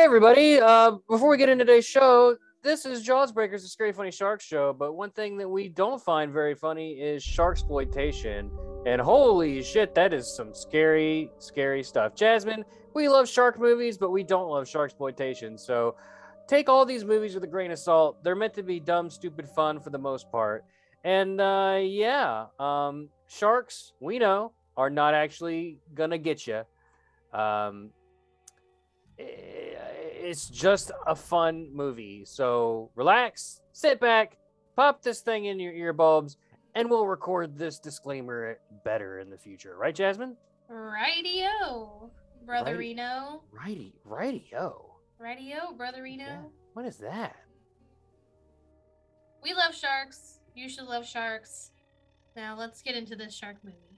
Hey everybody! Uh, before we get into today's show, this is Jaws Breakers, a scary funny shark show. But one thing that we don't find very funny is shark exploitation. And holy shit, that is some scary, scary stuff. Jasmine, we love shark movies, but we don't love shark exploitation. So take all these movies with a grain of salt. They're meant to be dumb, stupid fun for the most part. And uh, yeah, um, sharks, we know, are not actually gonna get you. Um, it's just a fun movie. So relax, sit back, pop this thing in your earbulbs, and we'll record this disclaimer better in the future. Right, Jasmine? Rightio, brother Right. Reno. Righty, righty. Rightio, brother Reno. Yeah. What is that? We love sharks. You should love sharks. Now let's get into this shark movie.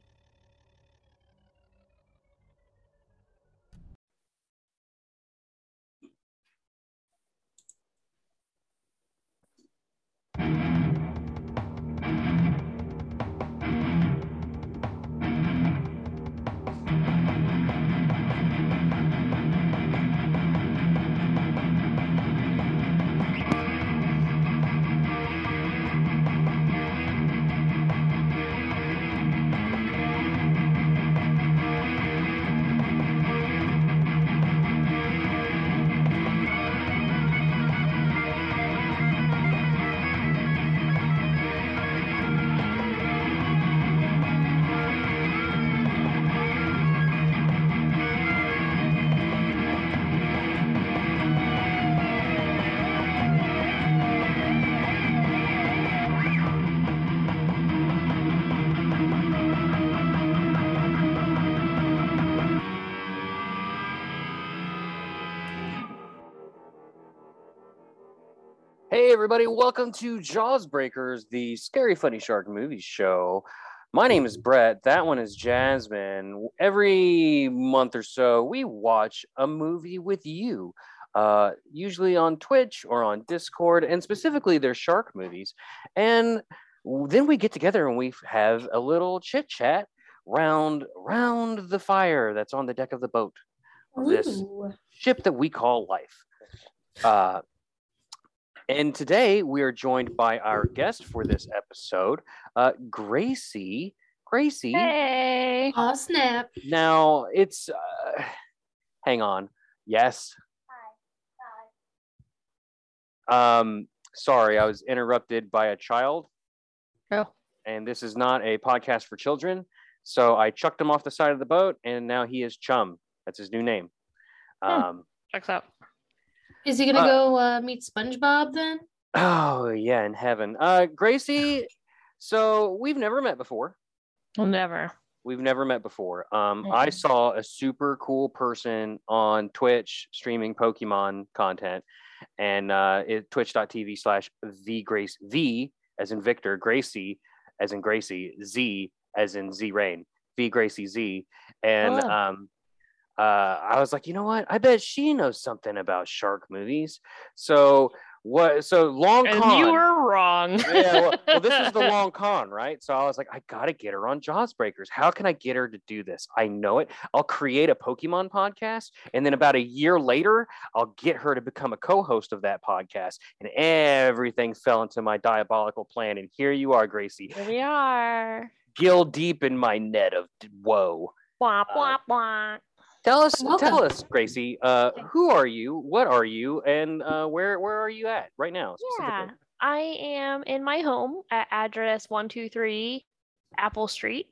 Hey, everybody, welcome to Jaws Breakers, the scary funny shark movie show. My name is Brett. That one is Jasmine. Every month or so, we watch a movie with you, uh, usually on Twitch or on Discord, and specifically they're shark movies. And then we get together and we have a little chit chat round round the fire that's on the deck of the boat of this ship that we call life. Uh, and today we are joined by our guest for this episode, uh, Gracie. Gracie. Hey. Oh snap! Now it's. Uh, hang on. Yes. Hi. Hi. Um. Sorry, I was interrupted by a child, Oh. and this is not a podcast for children. So I chucked him off the side of the boat, and now he is Chum. That's his new name. Hmm. Um. Checks out. Is he gonna Uh, go uh, meet SpongeBob then? Oh yeah, in heaven. Uh, Gracie. So we've never met before. Well, never. We've never met before. Um, I Mm-mm. saw a super cool person on Twitch streaming Pokemon content, and uh, it twitch.tv slash the Grace V as in Victor, Gracie as in Gracie, Z as in Z Rain, V Gracie Z, and Oh. um, uh, I was like, you know what? I bet she knows something about shark movies. So what? So long And con you were wrong. yeah, well, well, this is the long con, right? So I was like, I gotta get her on Jaws Breakers. How can I get her to do this? I know it. I'll create a Pokemon podcast, and then about a year later, I'll get her to become a co-host of that podcast. And everything fell into my diabolical plan. And here you are, Gracie, Here we are. gill deep in my net of woe. Uh, wah, wah. Tell us, Welcome. tell us, Gracie. Uh, who are you? What are you? And uh, where where are you at right now? Yeah. I am in my home at address 123 Apple Street.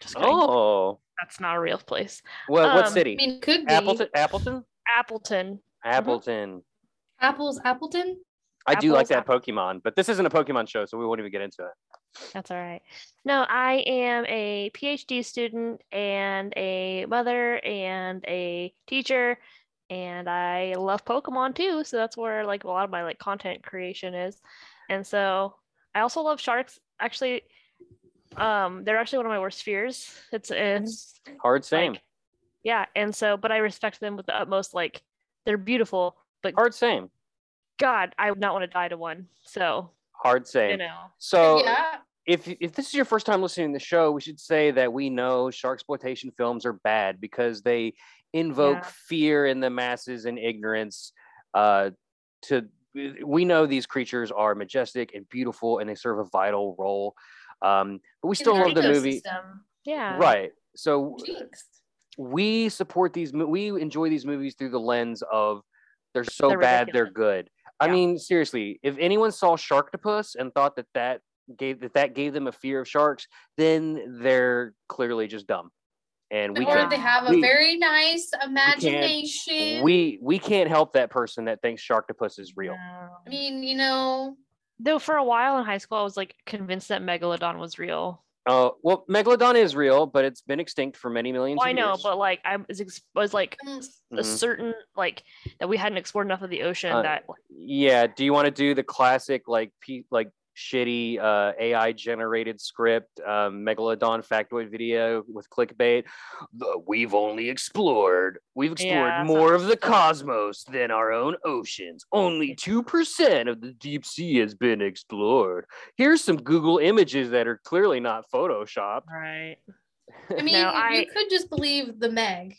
Just kidding. Oh, That's not a real place. what what Um, city? I mean, could be Appleton. Appleton. Appleton. Appleton. Apples, Appleton. I do like that Apples, Pokemon, but this isn't a Pokemon show, so we won't even get into it. That's all right. No, I am a PhD student and a mother and a teacher, and I love Pokemon too. So that's where like a lot of my like content creation is. And so I also love sharks. Actually, um, they're actually one of my worst fears. It's it's Hard same. like, yeah, and so but I respect them with the utmost like they're beautiful, but Hard same. God, I would not want to die to one. So Hard you know, So yeah. if if this is your first time listening to the show, we should say that we know shark exploitation films are bad because they invoke Yeah. fear in the masses and ignorance. Uh, to we know these creatures are majestic and beautiful, and they serve a vital role. Um, but we still love the movie. Yeah. right? So Jinx. we support these we enjoy these movies through the lens of they're so They're bad they're good i Yeah. mean seriously if anyone saw sharktopus and thought that that gave that that gave them a fear of sharks then they're clearly just dumb and we or can they have a we- very nice imagination. we we can't help that person that thinks sharktopus is real I mean, you know, Though for a while in high school, I was like convinced that megalodon was real. Uh well megalodon is real but it's been extinct for many millions Well, of I know, years. but like I was, ex- was like mm, a certain like that we hadn't explored enough of the ocean Uh, that yeah do you want to do the classic like pe- like shitty uh, ai generated script um, megalodon factoid video with clickbait. The, we've only explored we've explored Yeah, more of the cosmos than our own oceans. Only 2% of the deep sea has been explored. Here's some google images that are clearly not photoshopped right. I mean, No, you I- could just believe the Meg,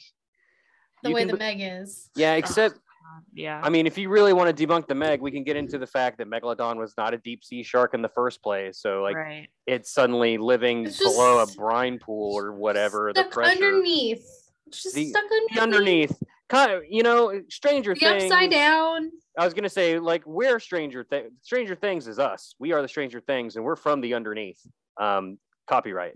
the You way can the be- Meg is. yeah except Yeah. I mean, if you really want to debunk the Meg, we can get into the fact that Megalodon was not a deep sea shark in the first place. So, like, right. it's suddenly living It's below a brine pool or whatever. The Stuck pressure, underneath. Just The- stuck underneath. the underneath, kind of, you know, Stranger The Things. upside down. I was gonna say, like, we're Stranger Things. Stranger Things is us. We are the Stranger Things, and we're from the underneath. Um, copyright.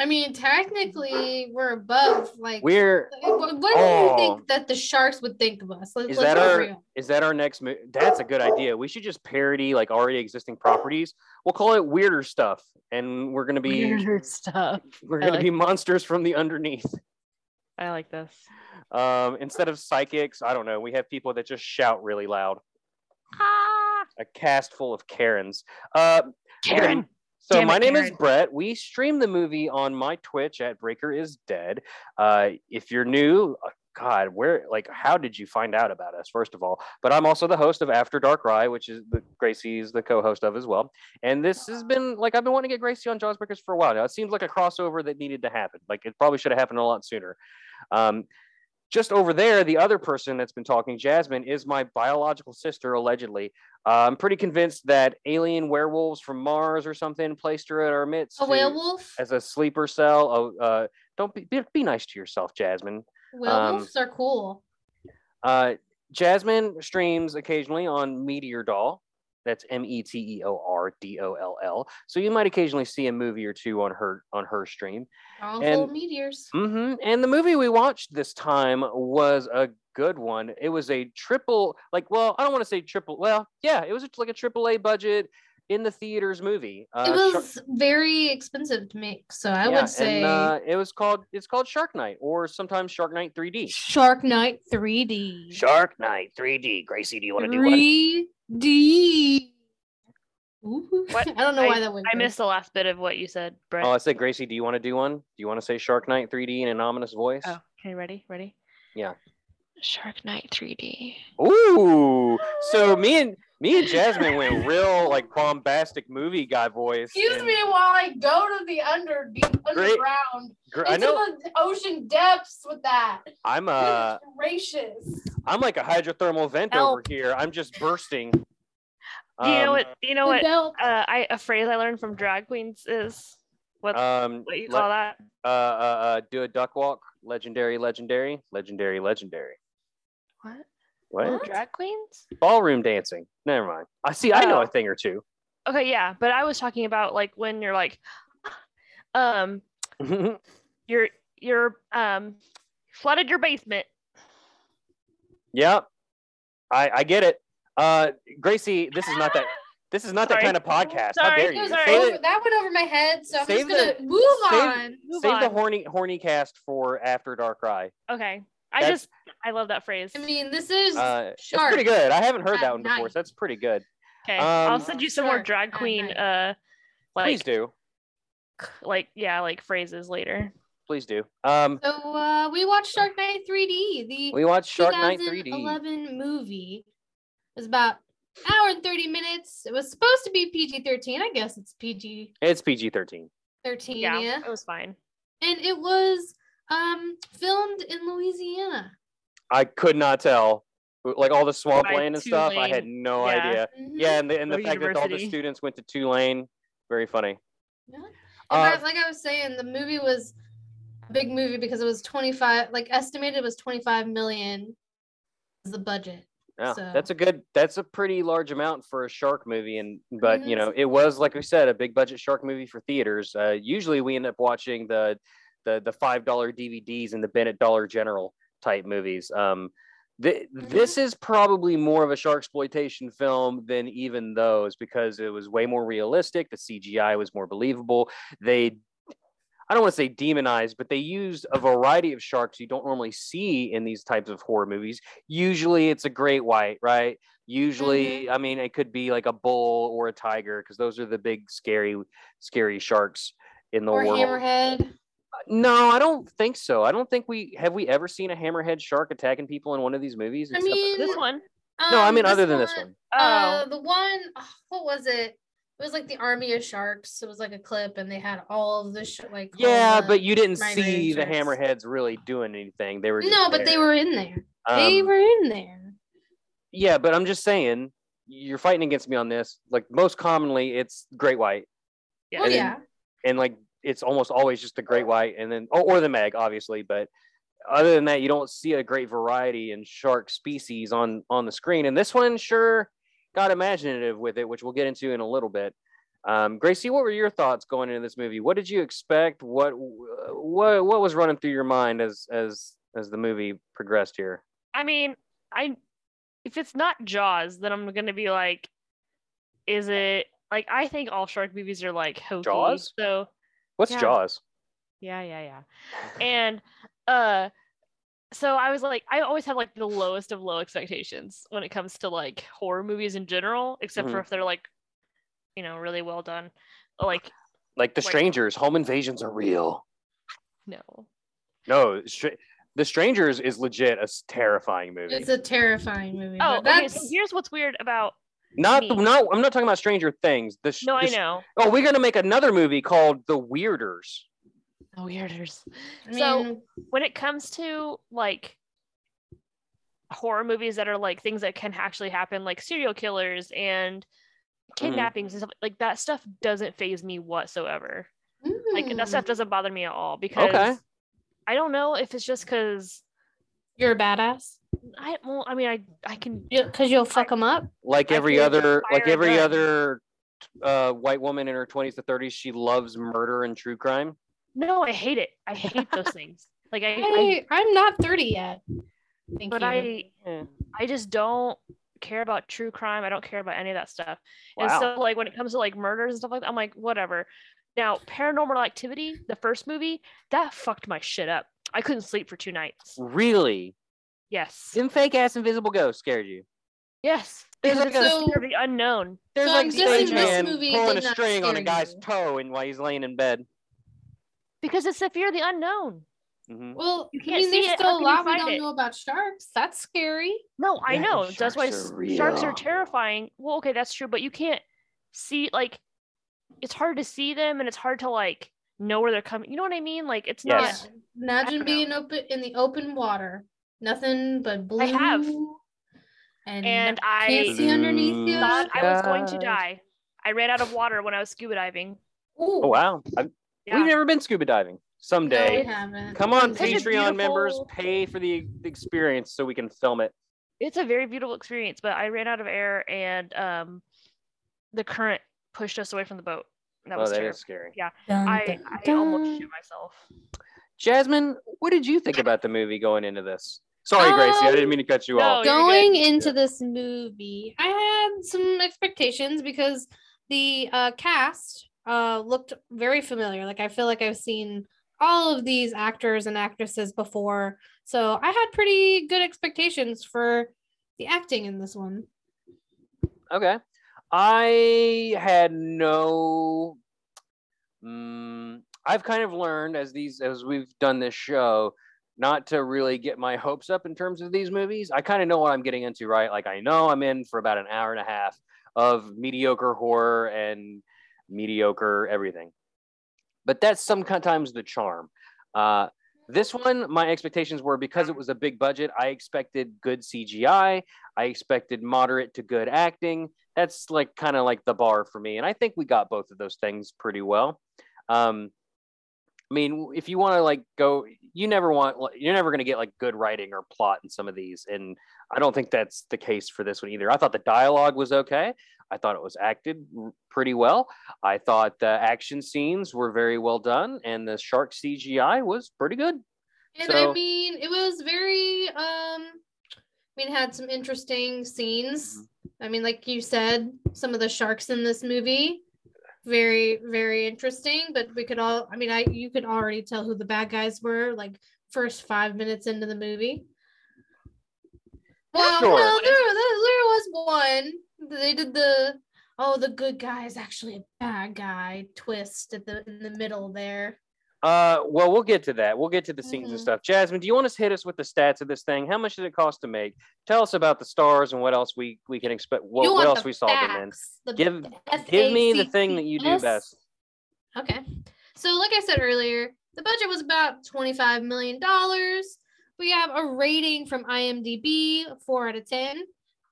I mean, technically, we're above. Like, We're what, what do Oh. you think that the sharks would think of us? Let, is that our real. is that our next mo- that's a good idea we should just parody like already existing properties we'll call it weirder stuff and we're gonna be Weirder stuff. we're gonna like be monsters from the underneath I like this. um instead of psychics i don't know we have people that just shout really loud Ah, a cast full of karens uh Karen. So Damn it, my name is brett. We stream the movie on my twitch at breaker is dead. Uh if you're new uh, god where like how did you find out about us first of all? But i'm also the host of after dark rye which is the gracie's the co-host of as well. And this has been like i've been wanting to get gracie on Jaws Breakers for a while now. It seems like a crossover that needed to happen. Like it probably should have happened a lot sooner. Um just over there, the other person that's been talking, Jasmine, is my biological sister, allegedly. Uh, I'm pretty convinced that alien werewolves from Mars or something placed her at our midst A to- werewolf? as a sleeper cell. Oh, uh, don't be, be be nice to yourself, Jasmine. Werewolves are cool. Uh, Jasmine streams occasionally on Meteor Doll. That's M E T E O R D O L L. So you might occasionally see a movie or two on her on her stream. All and- meteors. hmm And the movie we watched this time was a good one. It was a triple, like, well, I don't want to say triple. Well, yeah, it was like a triple A budget in the theaters movie. it Uh, Shark- was very expensive to make, so I yeah, would say and, uh, it was called it's called Shark Night or sometimes Shark Night 3D. Shark Night 3D. Shark Night 3D. Gracie, do you want to do one? 3D. Ooh. What? I don't know why that went. I there. missed the last bit of what you said, Brett. Oh, I said, Gracie, do you want to do one? Do you want to say Shark Night 3D in an ominous voice? Oh, okay, ready? Ready? Yeah. Shark Night 3D. Ooh. So me and me and Jasmine went real like bombastic movie guy voice. Excuse and me while I go to the under deep Great. underground gr- I into know the ocean depths with that. I'm uh Goodness gracious. I'm like a hydrothermal vent over here. I'm just bursting. Do you know Um, what? Do you know what? Adele- Uh, I a phrase I learned from drag queens is what Um, what you let- call that? uh, uh, uh, do a duck walk. Legendary, legendary, legendary, legendary. What? What? What? Drag queens? Ballroom dancing. Never mind. I see. I know Oh. a thing or two. Okay, yeah, but I was talking about like when you're like, um, you're you're um flooded your basement. yeah, I I get it. Uh, Gracie, this is not that. This is not that kind of podcast. How Sorry. dare you? Sorry. Save, that went over my head, so I'm just gonna the- move save- on. Move save the horny horny cast for after dark rye. Okay, I That's- just I love that phrase. I mean, this is Uh, it's pretty good. I haven't heard at that one before, night. so that's pretty good. Okay, I'll um, send you some more drag queen night. uh Please do. like yeah like phrases later. Please do. Um, So uh, we watched Shark Night 3D, the we watched Shark Night 3D. 2011 movie. It was about hour and 30 minutes. It was supposed to be PG 13. I guess it's PG It's PG 13. 13. Yeah, Yeah. it was fine. And it was um filmed in Louisiana. I could not tell. Like all the swampland By and stuff, I had no Yeah. idea. Mhm. Yeah, and the, and the Or fact that all the students went to Tulane, very funny. Yeah. Uh, but like I was saying, the movie was a big movie because it was 25, like estimated it was 25 million was the budget. Yeah, So- that's a good. That's a pretty large amount for a shark movie, and but you Mhm. know, it was like we said, a big budget shark movie for theaters. Uh, usually, we end up watching the the the five dollar DVDs and the Bennett Dollar General type movies. Um, th- this is probably more of a shark exploitation film than even those because it was way more realistic. The CGI was more believable. They I don't want to say demonized, but they used a variety of sharks you don't normally see in these types of horror movies. Usually it's a great white, right? Usually, I mean, it could be like a bull or a tiger because those are the big, scary, scary sharks in the or world. Hammerhead. No, I don't think so. I don't think we have we ever seen a hammerhead shark attacking people in one of these movies. I mean, This one. no, I um, mean other than this one. Oh, Uh, the one, oh, what was it? It was like the army of sharks. It was like a clip, and they had all of the sh- like. Yeah, the- but you didn't migrating see the hammerheads really doing anything. They were no, but they were in there. they Um, were in there. Yeah, but I'm just saying, you're fighting against me on this. Like most commonly, it's great white, yeah. Oh and then- yeah. and like it's almost always just the great white, and then oh, or the meg, obviously. But other than that, you don't see a great variety in shark species on on the screen. And this one sure got imaginative with it, which we'll get into in a little bit. Um, Gracie, what were your thoughts going into this movie? What did you expect? What what what was running through your mind as as as the movie progressed here? I mean, I if it's not Jaws, then I'm gonna be like, is it like I think all shark movies are like hokey. Jaws? So What's Yeah. Jaws? yeah, yeah, yeah. And uh so I was like, I always have like the lowest of low expectations when it comes to like horror movies in general, except for Mhm. if they're like, you know, really well done. Like, Like the Like- strangers, home invasions are real. no. No, Str- The Strangers is legit a terrifying movie. It's a terrifying movie. Oh, but okay. that's So here's what's weird about not the, me. not I'm not talking about Stranger Things. The, sh- no, the I know. Oh, we're gonna make another movie called The Weirders. The weirders. I mean, So- when it comes to like horror movies that are like things that can actually happen, like serial killers and Mm-hmm. kidnappings and stuff like that stuff doesn't phase me whatsoever. Like that mm, stuff doesn't bother me at all because Okay. I don't know if it's just because you're a badass. I well, I mean I I can Because you'll fuck them up. Like I every other like every gun. other uh, white woman in her 20s to 30s, she loves murder and true crime. no I hate it. I hate those things. Like I, I Hey, I'm not 30 yet. Thank but you. I Yeah. I just don't care about true crime. I don't care about any of that stuff. Wow. And so like when it comes to like murders and stuff like that, I'm like, whatever. Now, paranormal activity, the first movie, that fucked my shit up. I couldn't sleep for two nights. Really? Yes. Them fake ass invisible ghosts scared you. Yes. There's like it's a- the fear of the unknown. There's So like I'm stage guessing man movie pulling a string on a guy's you. toe and while he's laying in bed. Because it's the fear of the unknown. Mhm. well, You can't mean, see there's it, still how a lot we don't it? know about sharks. That's scary. No, I Yeah, 'cause know. That's why sharks are sharks are terrifying. Well, okay, that's true, but you can't see like it's hard to see them and it's hard to like know where they're coming. You know what I mean? Like it's not Imagine being open in the open water, nothing but blue. I have. and, and I can't see underneath you. thought I was going to die. I ran out of water when I was scuba diving. Ooh, Oh wow. I've, Yeah. We've never been scuba diving. Someday. we haven't. Come on, Such a Patreon members, pay for the experience so we can film it. It's a very beautiful experience, but I ran out of air and um the current pushed us away from the boat. That oh, was that terrible. is scary. Dun, I, dun, I almost dun. shit myself. Jasmine, what did you think about the movie going into this? Sorry, Gracie, I didn't Um, mean to cut you no, off. Going into Yeah. this movie, I had some expectations because the uh, cast uh, looked very familiar. Like I feel like I've seen all of these actors and actresses before, so I had pretty good expectations for the acting in this one. Okay. I had no. Mm, I've kind of learned as these as we've done this show not to really get my hopes up in terms of these movies. I kind of know what I'm getting into, right? Like I know I'm in for about an hour and a half of mediocre horror and mediocre everything. But that's sometimes the charm. Uh, this one, my expectations were because it was a big budget, I expected good CGI. I expected moderate to good acting. That's like kind of like the bar for me. And I think we got both of those things pretty well. Um, I mean, if you want to like go, you never want, you're never going to get like good writing or plot in some of these. And I don't think that's the case for this one either. I thought the dialogue was okay. I thought it was acted pretty well. I thought the action scenes were very well done, and the shark CGI was pretty good. And so, I mean, it was very. um I mean, had some interesting scenes. Mm-hmm. I mean, like you said, some of the sharks in this movie, very, very interesting. But we could all. I mean, I you could already tell who the bad guys were, like first five minutes into the movie. Well, sure. well there, there, there was one they did the oh the good guy is actually a bad guy twist at the in the middle there. Uh, well, we'll get to that. We'll get to the scenes mm-hmm. and stuff. Jasmine, do you want to hit us with the stats of this thing? How much did it cost to make? Tell us about the stars and what else we we can expect. What, what else we saw them in? Give give me the thing that you do best. Okay, so like I said earlier, the budget was about twenty five million dollars. We have a rating from IMDb, four out of ten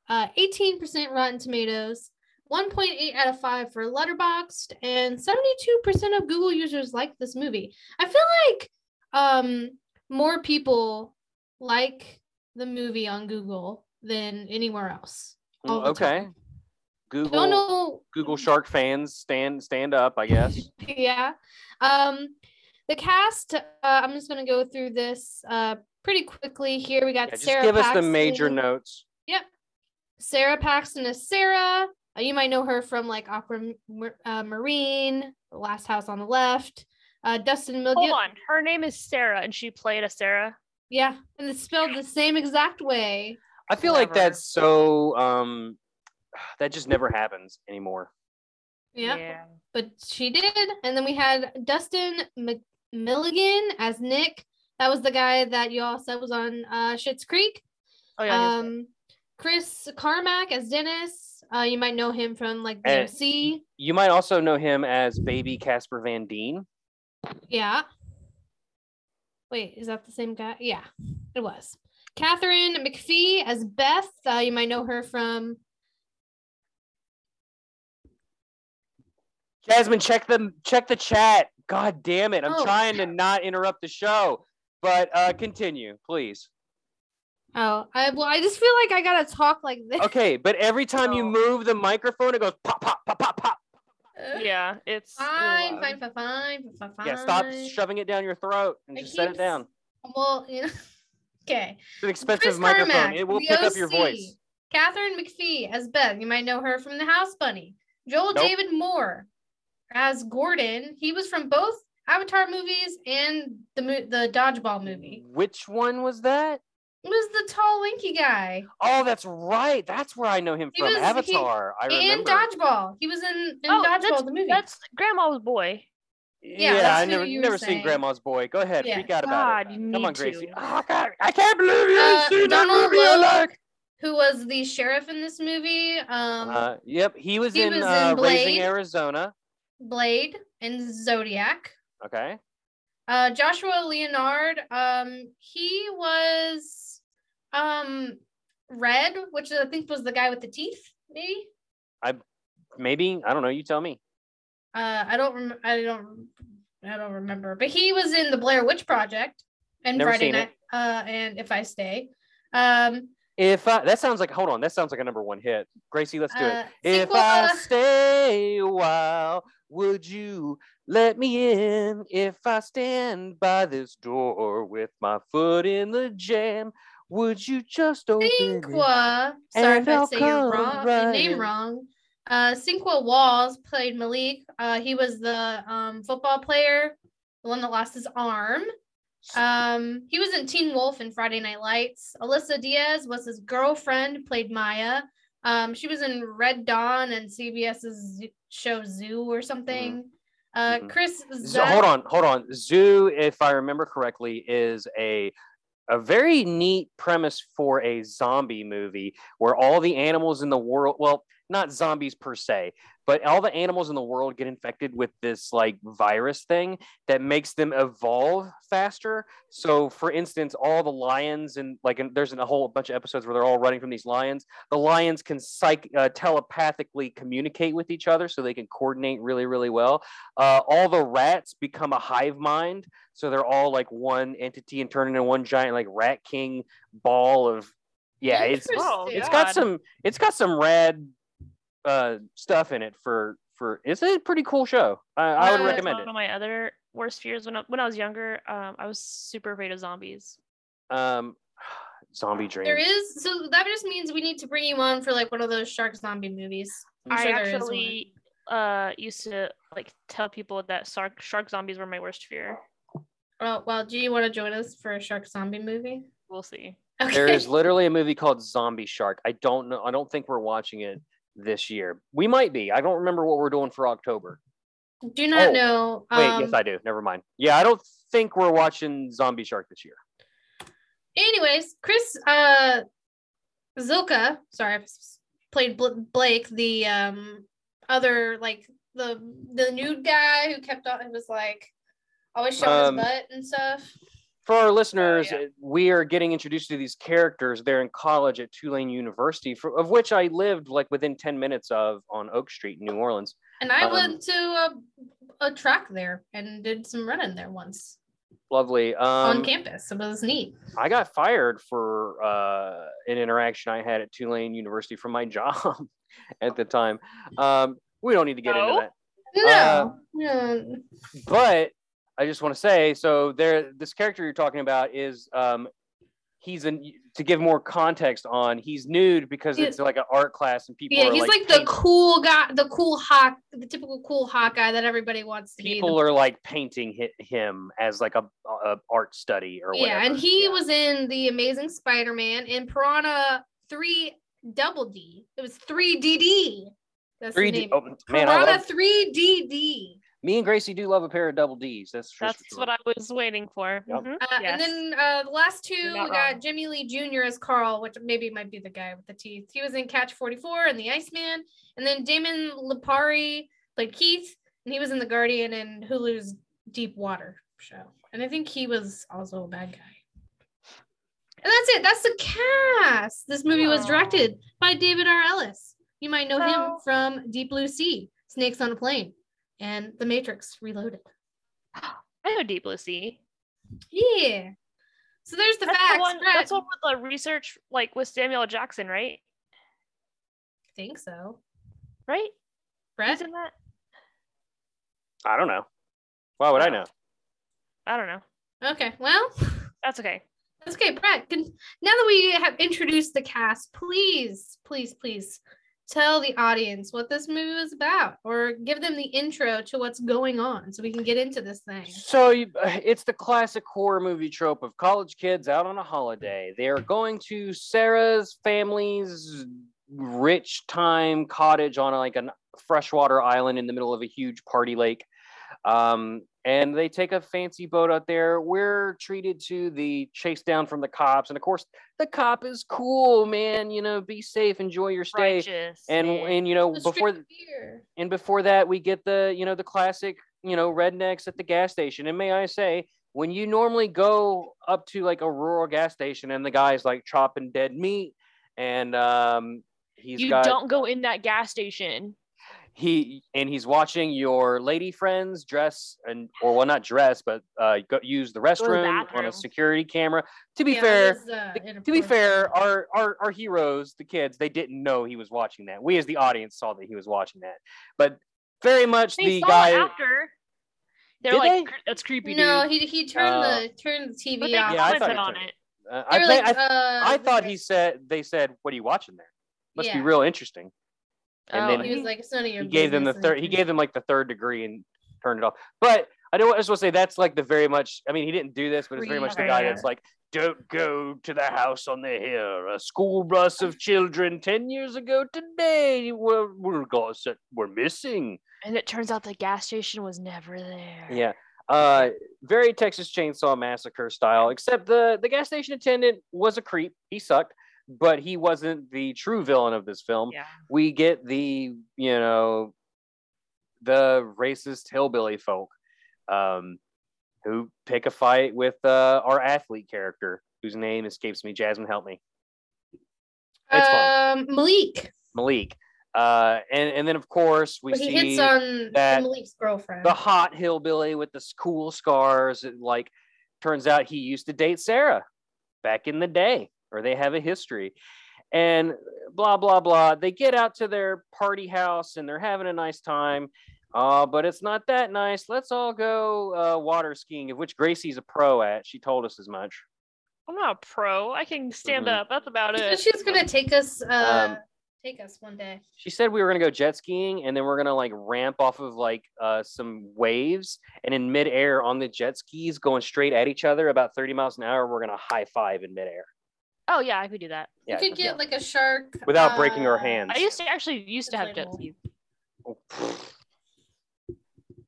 uh, 18% Rotten Tomatoes, 1.8 out of 5 for Letterboxd, and 72% of Google users like this movie. I feel like um, more people like the movie on Google than anywhere else. Mm, okay. Time. Google. Google Shark fans stand stand up, I guess. yeah. Um the cast, uh, I'm just gonna go through this uh pretty quickly here. We got yeah, Sarah. Just give Paxton. us the major notes. Yep. Sara Paxton is Sarah. Uh, you might know her from like Aqua uh, Marine, The Last House on the Left. Uh, Dustin Milligan. Hold on, her name is Sarah, and she played a Sarah. Yeah, and it's spelled the same exact way. I feel like that's so. um That just never happens anymore. Yeah, yeah. but she did, and then we had Dustin M- Milligan as Nick. That was the guy that you all said was on uh Schitt's Creek. Oh yeah. Um, Chris Carmack as Dennis. Uh, you might know him from like the MC. You might also know him as Baby Casper Van Dien. Yeah. Wait, is that the same guy? Yeah, it was. Katharine McPhee as Beth. Uh, you might know her from. Jasmine, check the check the chat. God damn it! I'm oh. trying to not interrupt the show, but uh, continue, please. Oh, I well, I just feel like I gotta talk like this. Okay, but every time you move the microphone, it goes pop, pop, pop, pop, pop. Yeah, it's fine, fine, fine, fine, fine. Yeah, stop shoving it down your throat and just set it down. Well, you know, okay. It's an expensive Chris microphone. Carmack, it will pick OC. up your voice. Katharine McPhee as Beth. You might know her from The House Bunny. Joel nope. David Moore as Gordon. He was from both Avatar movies and the the Dodgeball movie. Which one was that? Was the tall, lanky guy. Oh, that's right. That's where I know him he from. Was, Avatar. He, I remember. And Dodgeball. He was in, in oh, Dodgeball, the movie. That's Grandma's Boy. Yeah, yeah I never never seen Grandma's Boy. Go ahead, yeah. freak out about God, it. Come on, Gracie. Oh, God, I can't believe you uh, seen Donald that movie. like. Who was the sheriff in this movie? Um, uh, yep, he was he in, was uh, in Raising Arizona. Blade and Zodiac. Okay. Uh, Joshua Leonard. Um, he was um, Red, which I think was the guy with the teeth, maybe. I maybe I don't know. You tell me. Uh, I don't. Rem- I don't. I don't remember. But he was in the Blair Witch Project and Never Friday Night. It. Uh, and If I Stay. Um. If I, that sounds like hold on, that sounds like a number one hit. Gracie, let's do uh, it. If I stay a while, would you let me in? If I stand by this door with my foot in the jam, would you just open Sinqua, sorry if I say your wrong, right name wrong. Uh, Sinqua Walls played Malik. Uh, he was the um, football player, the one that lost his arm. Um, he was in Teen Wolf and Friday Night Lights. Alyssa Diaz was his girlfriend, played Maya. Um, she was in Red Dawn and CBS's show Zoo or something. Mm-hmm. Uh, mm-hmm. Chris. So, hold on, hold on. Zoo, if I remember correctly, is a a very neat premise for a zombie movie where all the animals in the world, well, not zombies per se, but all the animals in the world get infected with this like virus thing that makes them evolve faster. So, for instance, all the lions and like and there's a whole bunch of episodes where they're all running from these lions. The lions can psych uh, telepathically communicate with each other, so they can coordinate really, really well. Uh, all the rats become a hive mind, so they're all like one entity and turn into one giant like rat king ball of. Yeah, it's Oh, it's God. got some it's got some rad uh stuff in it for for it's a pretty cool show i, I would recommend one it of my other worst fears when I, when I was younger. Um, I was super afraid of zombies. um zombie dream There is so that just means we need to bring you on for like one of those shark zombie movies. I'm I sure there is actually uh used to like tell people that shark shark zombies were my worst fear. Well, well, do you want to join us for a shark zombie movie? We'll see. Okay. there is literally a movie called zombie shark i don't know i don't think we're watching it this year we might be i don't remember what we're doing for october Do not Oh, know. wait um, yes i do never mind yeah i don't think we're watching zombie shark this year anyways, Chris uh Zylka, sorry, played Bl- Blake, the um other like the the nude guy who kept on. It was like always showing Um, his butt and stuff. For our listeners, yeah. uh, we are getting introduced to these characters. They're in college at Tulane University, for, of which I lived like within 10 minutes of on Oak Street in New Orleans. And I um, went to a, a track there and did some running there once Lovely. on Um, campus. It was neat. I got fired for uh, an interaction I had at Tulane University from my job at the time. Um, we don't need to get No? into that. No, uh, no. but I just want to say, so there, this character you're talking about is, um, he's an to give more context on. He's nude because it's like an art class and people Yeah, he's like, like, the cool guy, the cool hawk, the typical cool hawk guy that everybody wants to be. people are like painting him as like a, a art study or whatever. yeah, and he Yeah. was in the Amazing Spider-Man in Piranha Three Double D. It was Three DD. That's the 3D. name. Oh man, Piranha Three DD. Me and Gracie do love a pair of double D's. That's for That's sure. what I was waiting for. Yep. Mhm. Uh, Yes. And then uh, the last two, we got wrong. Jimmy Lee Jr. as Carl, which maybe might be the guy with the teeth. He was in Catch 44 and The Iceman. And then Damon Lipari played Keith, and he was in The Guardian and Hulu's Deep Water show. And I think he was also a bad guy. And that's it. That's the cast. This movie was directed by David R. Ellis. You might know him from Deep Blue Sea, Snakes on a Plane, and The Matrix Reloaded. I know Deep Blue Sea. Yeah. So there's the That's facts. the one. Brett. That's one with the research, like with Samuel Jackson, right? I think so. Right? Brett? He's in that. I don't know. Why would I oh. know? I don't know. Okay. Well, That's okay. that's okay. Brett, can, now that we have introduced the cast, please, please, please tell the audience what this movie was about or give them the intro to what's going on so we can get into this thing. So it's the classic horror movie trope of college kids out on a holiday. They are going to Sarah's family's rich time cottage on like a freshwater island in the middle of a huge party lake. Um, and they take a fancy boat out there. We're treated to the chase down from the cops. And of course, the cop is cool, man. You know, be safe, enjoy your stay. Righteous. And, man. and you know, The before strict and before that we get the you know the classic you know rednecks at the gas station and may i say when you normally go up to like a rural gas station and the guy's like chopping dead meat and um he's you got don't go in that gas station. He and he's watching your lady friends dress and or well not dress but uh go, use the restroom on a security camera to be Yeah, fair it was, uh, to be fair, our, our our heroes, the kids, they didn't know he was watching that. We as the audience saw that he was watching that. But very much They the saw guy it after. They're Did like, they? That's creepy, no, dude. he he turned Uh, the turned the TV But off. Yeah, I thought commented on did. it. uh, I, were like, I, uh, I thought he said they said, "What are you watching there? Must be real interesting." And Oh, then He was like, it's none of your he gave them the third. He gave them like the third degree and turned it off. But I don't. I just want to say that's like the very much. I mean, he didn't do this, but it's very much the guy that's like, "Don't go to the house on the hill. A school bus of children ten years ago today were were, got- we're missing." And it turns out the gas station was never there. Yeah. Uh, very Texas Chainsaw Massacre style, except the the gas station attendant was a creep. He sucked, but he wasn't the true villain of this film. Yeah. We get the you know the racist hillbilly folk um, who pick a fight with uh, our athlete character, whose name escapes me. Jasmine, help me. It's fun. Um, Malik. Malik. Uh, and and then of course we But he see hits on that Malik's girlfriend. the hot hillbilly with the cool scars. It, like, turns out he used to date Sarah back in the day, or they have a history. And blah blah blah. They get out to their party house and they're having a nice time. Uh, but it's not that nice. Let's all go uh, water skiing, of which Gracie's a pro at. She told us as much. I'm not a pro. I can stand Mhm. up. That's about it. she's gonna take us. Uh, Um, take us one day. She said we were gonna go jet skiing and then we're gonna like ramp off of like uh, some waves and in midair on the jet skis going straight at each other about 30 miles an hour, we're gonna high five in midair. Oh yeah, I could do that. Yeah, you could yeah. get like a shark Without breaking her uh, hands. I used to actually used to have jet Inflatable. skis.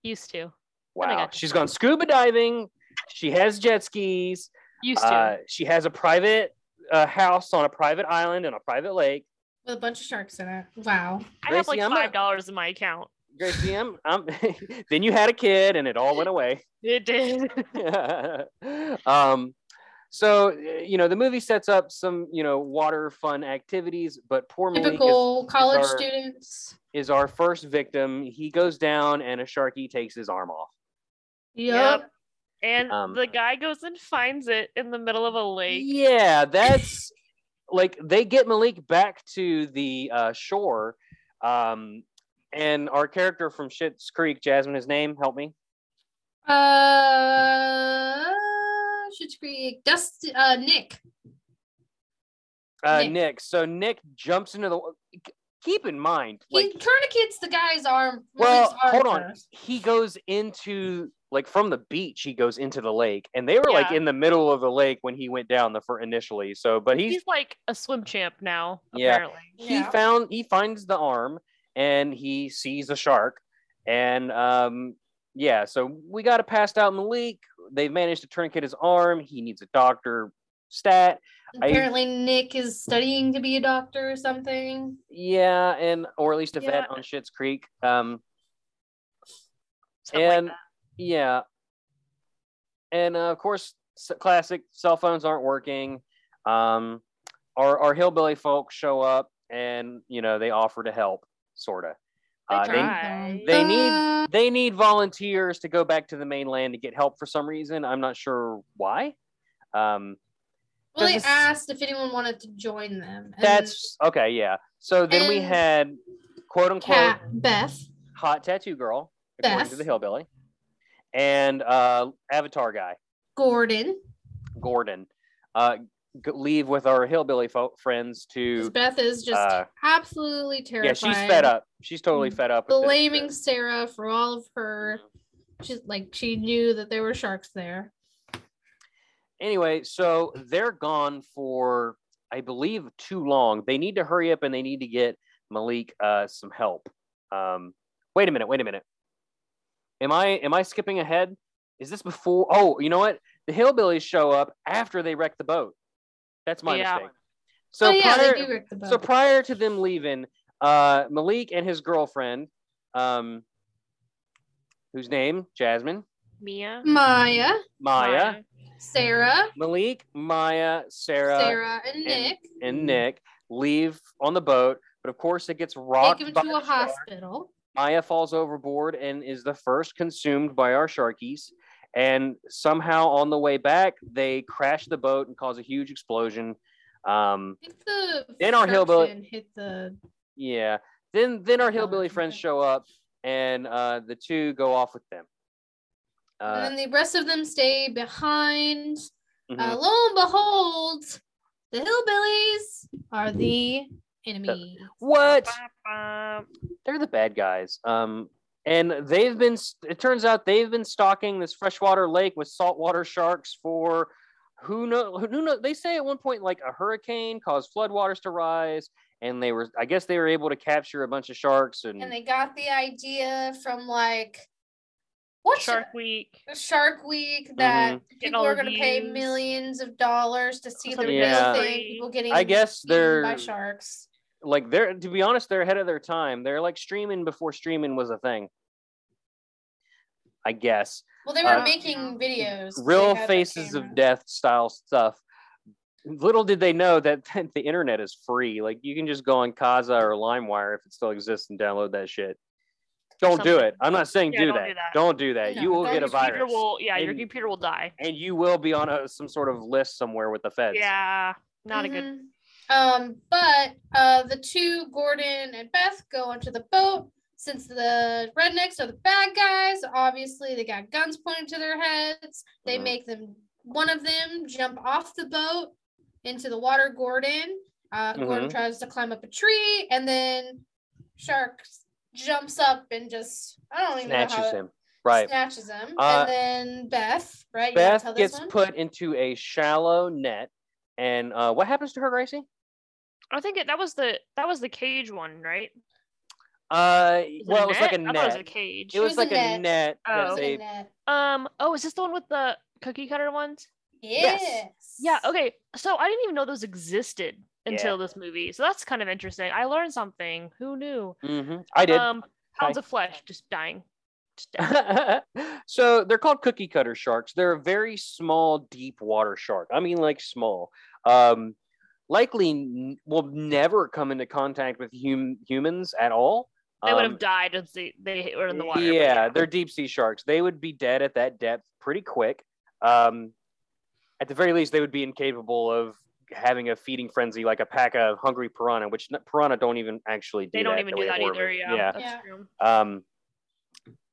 Used to. I Wow. got. She's gone scuba diving. She has jet skis. Used to. Uh, she has a private uh, house on a private island in a private lake. with a bunch of sharks in it. Wow. I have like Gracie, I'm not- five dollars in my account. Gracie, I'm, I'm then you had a kid and it all went away. It did. um, so uh, you know the movie sets up some you know water fun activities, but poor Malik is, Typical college our- students. is our first victim. He goes down and a sharky takes his arm off. Yep. and Um, the guy goes and finds it in the middle of a lake. Yeah, that's like they get Malik back to the uh, shore, um, and our character from Schitt's Creek, Jasmine, his name, help me. Uh, Schitt's Creek. Dust. Uh, Nick. Uh, Nick. Nick. So Nick jumps into the. Keep in mind, He like, tourniquets the guy's arm. well, arm hold on. first. He goes into like from the beach. He goes into the lake, and they were like in the middle of the lake when he went down the for initially. So, but He's, he's like a swim champ now, Yeah. apparently. he Yeah. found he finds the arm and he sees a shark and um yeah so we got a passed out malik they've managed to tourniquet his arm he needs a doctor stat I- Apparently, Nick is studying to be a doctor or something. yeah and or at least a vet Yeah. on Schitt's creek um Something and that. yeah and uh, of course classic cell phones aren't working um our, our hillbilly folks show up and you know they offer to help sorta uh, they, they need Uh, they need volunteers to go back to the mainland to get help for some reason. I'm not sure why. Um, well, they this- asked if anyone wanted to join them. and that's okay, yeah. So then we had quote unquote Cat Beth. hot tattoo girl, according to the hillbilly, and uh, Avatar guy Gordon. Gordon. Uh, g- leave with our hillbilly fo- friends to. Beth is just uh, absolutely terrified. Yeah, she's fed up. She's totally fed up. Blaming. Sarah for all of her. She's like she knew that there were sharks there. anyway, so they're gone for I believe too long. They need to hurry up and they need to get Malik uh, some help. Um, wait a minute, wait a minute. Am I am I skipping ahead? Is this before? Oh, you know what? The hillbillies show up after they wreck the boat. That's my Yeah. mistake. So oh yeah, prior, they do wreck the boat. so prior to them leaving, uh, Malik and his girlfriend, um, whose name Jasmine, Mia. Maya, Maya, Sarah, Malik, Maya, Sarah, Sarah, and Nick and Nick leave on the boat, but of course it gets rocked. take him to the a shark. hospital. Maya falls overboard and is the first consumed by our sharkies. And somehow on the way back, they crash the boat and cause a huge explosion. Um, the Then our hillbilly- hit the yeah. Then then our hillbilly friends show up, and uh, the two go off with them. and Uh, then the rest of them stay behind. mhm. Uh, lo and behold, the hillbillies are the enemy. what? They're the bad guys. Um, and they've been. It turns out they've been stalking this freshwater lake with saltwater sharks for who know who know. They say at one point like a hurricane caused floodwaters to rise, and they were. I guess they were able to capture a bunch of sharks and. And they got the idea from like, What's Shark Week. Shark Week mm-hmm. that Getting people are going to pay millions of dollars to see the Something real thing. People getting I guess they're by sharks. like they're to be honest, they're ahead of their time. They're like streaming before streaming was a thing. I guess. Well, they were uh, making videos. Real faces of death style stuff. Little did they know that the internet is free. Like you can just go on Kazaa or LimeWire if it still exists and download that shit. Don't do it. I'm not saying Yeah, do, don't that. do that. Don't do that. No, you will don't get a do Your computer virus. will, yeah, your computer will die. and you will be on a some sort of list somewhere with the feds. Yeah, not a good. Mhm. Um, but uh, the two Gordon and Beth go onto the boat. Since the rednecks are the bad guys, obviously they got guns pointed to their heads. They Mhm. make them one of them jump off the boat into the water. Gordon. Uh, Gordon Mhm. tries to climb up a tree, and then Shark jumps up and just I don't even know Snatches how him. Right. snatches him. Uh, and then Beth, right? You wanna Beth this gets one? put into a shallow net. And uh, what happens to her, Gracie? I think it, that was the that was the cage one, right? Uh, Was well, it was like a net? It was a cage. It was was like a a net. net. Oh. a- in? Um. Oh, is this the one with the cookie cutter ones? Yes. Yes. Yeah. Okay. So I didn't even know those existed Yeah. until this movie. So that's kind of interesting. I learned something. Who knew? Mhm. I did. Um. Pounds Hi. of flesh just dying. Just dying. so they're called cookie cutter sharks. They're a very small, deep water shark. I mean, like small. Um, likely n- will never come into contact with hum- humans at all. They would Um, have died if they, they were in the water. but Yeah, they're deep sea sharks. They would be dead at that depth pretty quick. Um, at the very least, they would be incapable of having a feeding frenzy like a pack of hungry piranha, which piranha don't even actually do They don't that even the do that either. Yeah. yeah. That's Yeah. true. Um,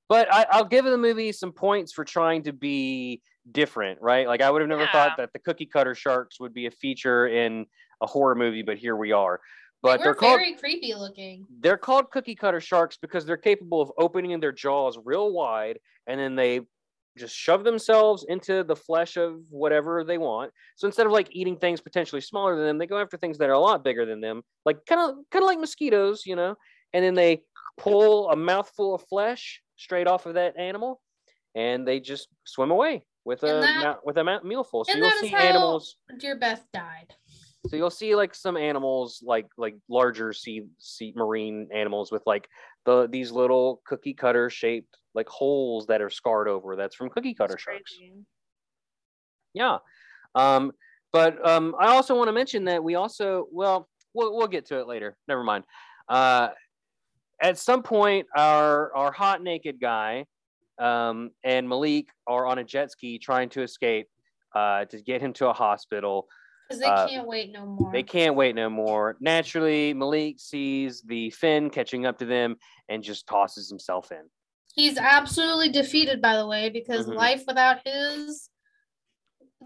but I, I'll give the movie some points for trying to be different, right? Like I would have never Yeah. thought that the cookie cutter sharks would be a feature in a horror movie, but here we are. But they they're were called very creepy looking. they're called cookie cutter sharks because they're capable of opening their jaws real wide and then they just shove themselves into the flesh of whatever they want. So instead of like eating things potentially smaller than them, they go after things that are a lot bigger than them, like kind of kind of like mosquitoes, you know. And then they pull a mouthful of flesh straight off of that animal, and they just swim away with a And that- with a mou- mealful. So you'll see animals. Dear Beth died. So you'll see like some animals, like like larger sea sea marine animals with like the these little cookie cutter shaped like holes that are scarred over. That's from cookie cutter That's sharks. crazy. Yeah. Um, but um, I also want to mention that we also well we'll we'll get to it later. Never mind. Uh, at some point, our our hot naked guy um, and Malik are on a jet ski trying to escape uh, to get him to a hospital. Because they Uh, can't wait no more. They can't wait no more. Naturally, Malik sees the fin catching up to them and just tosses himself in. He's absolutely defeated, by the way, because Mhm. life without his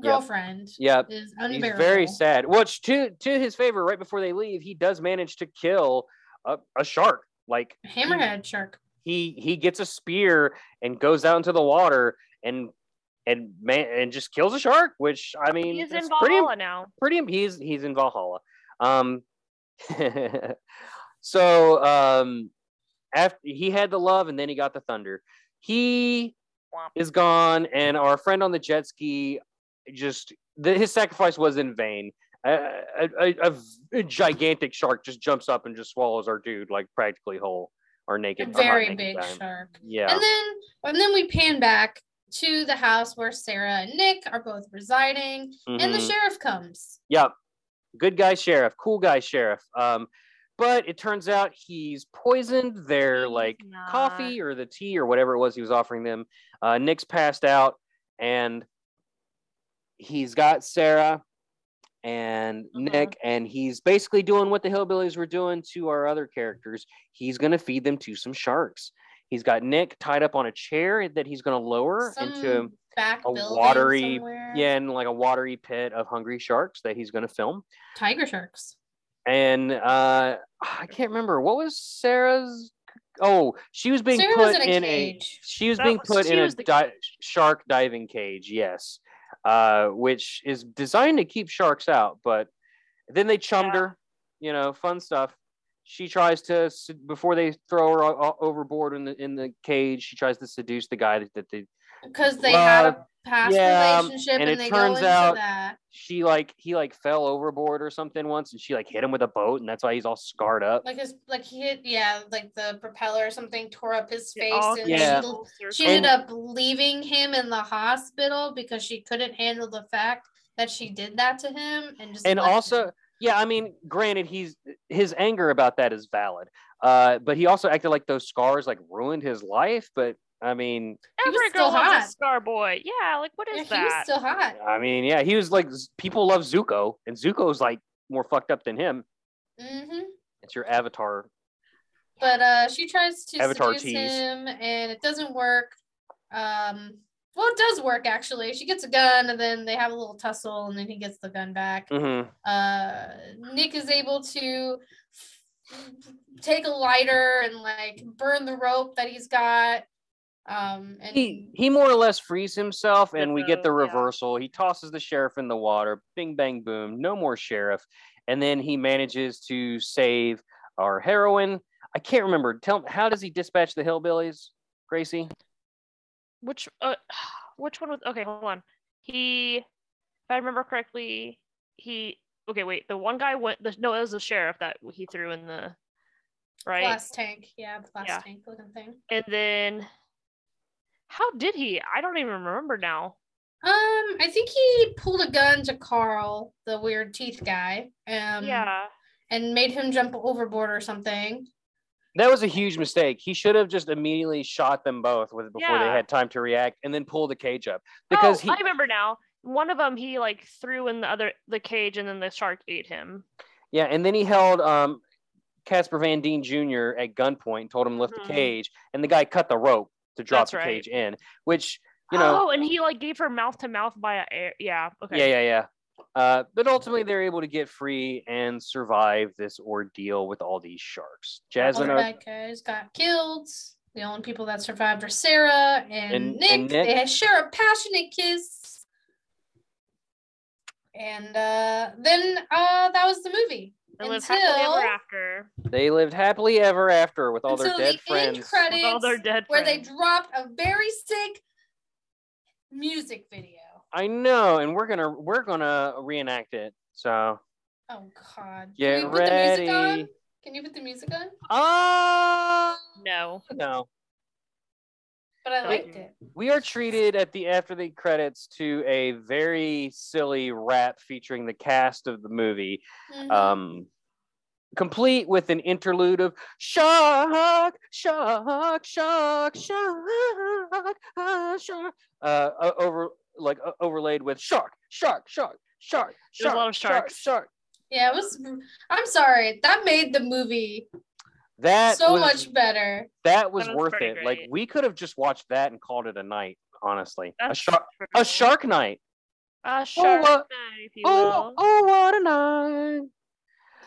girlfriend Yep. is He's very sad. Which to to his favor, right before they leave, he does manage to kill a, a shark. Like he- Hammerhead shark. he he gets a spear and goes out into the water and and man and just kills a shark. Which I mean, He's in it's pretty Valhalla now. pretty he's he's in Valhalla. Um so um after he had the love and then he got the thunder. He is gone and our friend on the jet ski just the, his sacrifice was in vain. A gigantic shark just jumps up and just swallows our dude like practically whole. Our A naked, hot very naked big shark. Yeah. And then and then we pan back to the house where Sarah and Nick are both residing, and the Mhm. sheriff comes. Yep. Good guy sheriff, cool guy sheriff. Um, but it turns out he's poisoned their He's like not. coffee or the tea or whatever it was he was offering them. Uh, Nick's passed out and he's got Sarah and Mhm. Nick, and he's basically doing what the hillbillies were doing to our other characters. He's gonna feed them to some sharks. He's got Nick tied up on a chair that he's gonna lower Some into back a watery- somewhere. yeah, in like a watery pit of hungry sharks that he's gonna film. Tiger sharks. and uh I can't remember what was Sarah's. Oh, she was being Sarah put was in a in cage. a. She was That being was- put in a the di- shark diving cage. Yes, uh, which is designed to keep sharks out, but then they chummed Yeah. her. You know, fun stuff. She tries to before they throw her o- o- overboard in the in the cage. She tries to seduce the guy that, that they because they had a past yeah, um, relationship and and, it they go turns into out- that. she like he like fell overboard or something once, and she like hit him with a boat, and that's why he's all scarred up. Like his like he hit yeah like the propeller or something tore up his face all and Yeah. she, she circle. ended up leaving him in the hospital because she couldn't handle the fact that she did that to him and just and also him. Yeah i mean granted he's his anger about that is valid uh but he also acted like those scars like ruined his life but i mean He was Every still girl loves hot. a scar boy. Yeah, like what is Yeah, is he was that? still hot. i mean yeah he was like people love zuko and zuko's like more fucked up than him hmm it's your avatar But uh, she tries to Avatar seduce tease. him, and it doesn't work. Um, well, it does work actually. She gets a gun, and then they have a little tussle, and then he gets the gun back. hmm Uh, Nick is able to take a lighter and like burn the rope that he's got. Um, and he he more or less frees himself and we get the With the- yeah. reversal he tosses the sheriff in the water bing bang boom no more sheriff and then he manages to save our heroine i can't remember tell how does he dispatch the hillbillies gracie Which uh, which one was okay? Hold on. He, if I remember correctly, he okay. Wait, the one guy went. The, no, it was the sheriff that he threw in the right, glass tank, yeah, glass Yeah. tank looking thing. and then how did he? I don't even remember now. Um, I think he pulled a gun to Carl, the weird teeth guy. Um, yeah, and made him jump overboard or something. That was a huge mistake he should have just immediately shot them both with before they had time to react and then pull the cage up because oh, he I remember now. One of them he like threw in the other the cage, and then the shark ate him. Yeah, and then he held um Casper Van Dien Jr. at gunpoint, and told him to lift Mhm. the cage, and the guy cut the rope to drop That's the right. cage in, which you know, oh, and he like gave her mouth to mouth via air. Yeah. Okay. yeah, yeah, yeah. Uh, but ultimately, they're able to get free and survive this ordeal with all these sharks. All the Jasmine, bad guys got killed. The only people that survived are Sarah and, And- Nick. and Nick. They had share a passionate kiss. And uh, then uh, that was the movie. They live happily Until- ever after they lived happily ever after with all their dead the end friends. credit- with all their dead Where they dropped a very sick music video. I know, and we're gonna we're gonna reenact it. So Oh God! Get Can we put the music on? ready. Can you put the music on? oh no. no. But I Thank liked you. it. We are treated at the after the credits to a very silly rap featuring the cast of the movie, Mhm. um, complete with an interlude of shock, shock, shock, shock, shark, uh, over like o- overlaid with shark, shark, shark, shark, There's shark, a lot of shark, sharks. shark. yeah, it was. I'm sorry. That made the movie That so was, much better. That was That was worth pretty it. Like we could have just watched that and called it a night. Honestly, a shark, pretty a shark night. A shark what- night, if you Oh, will. oh, what a night.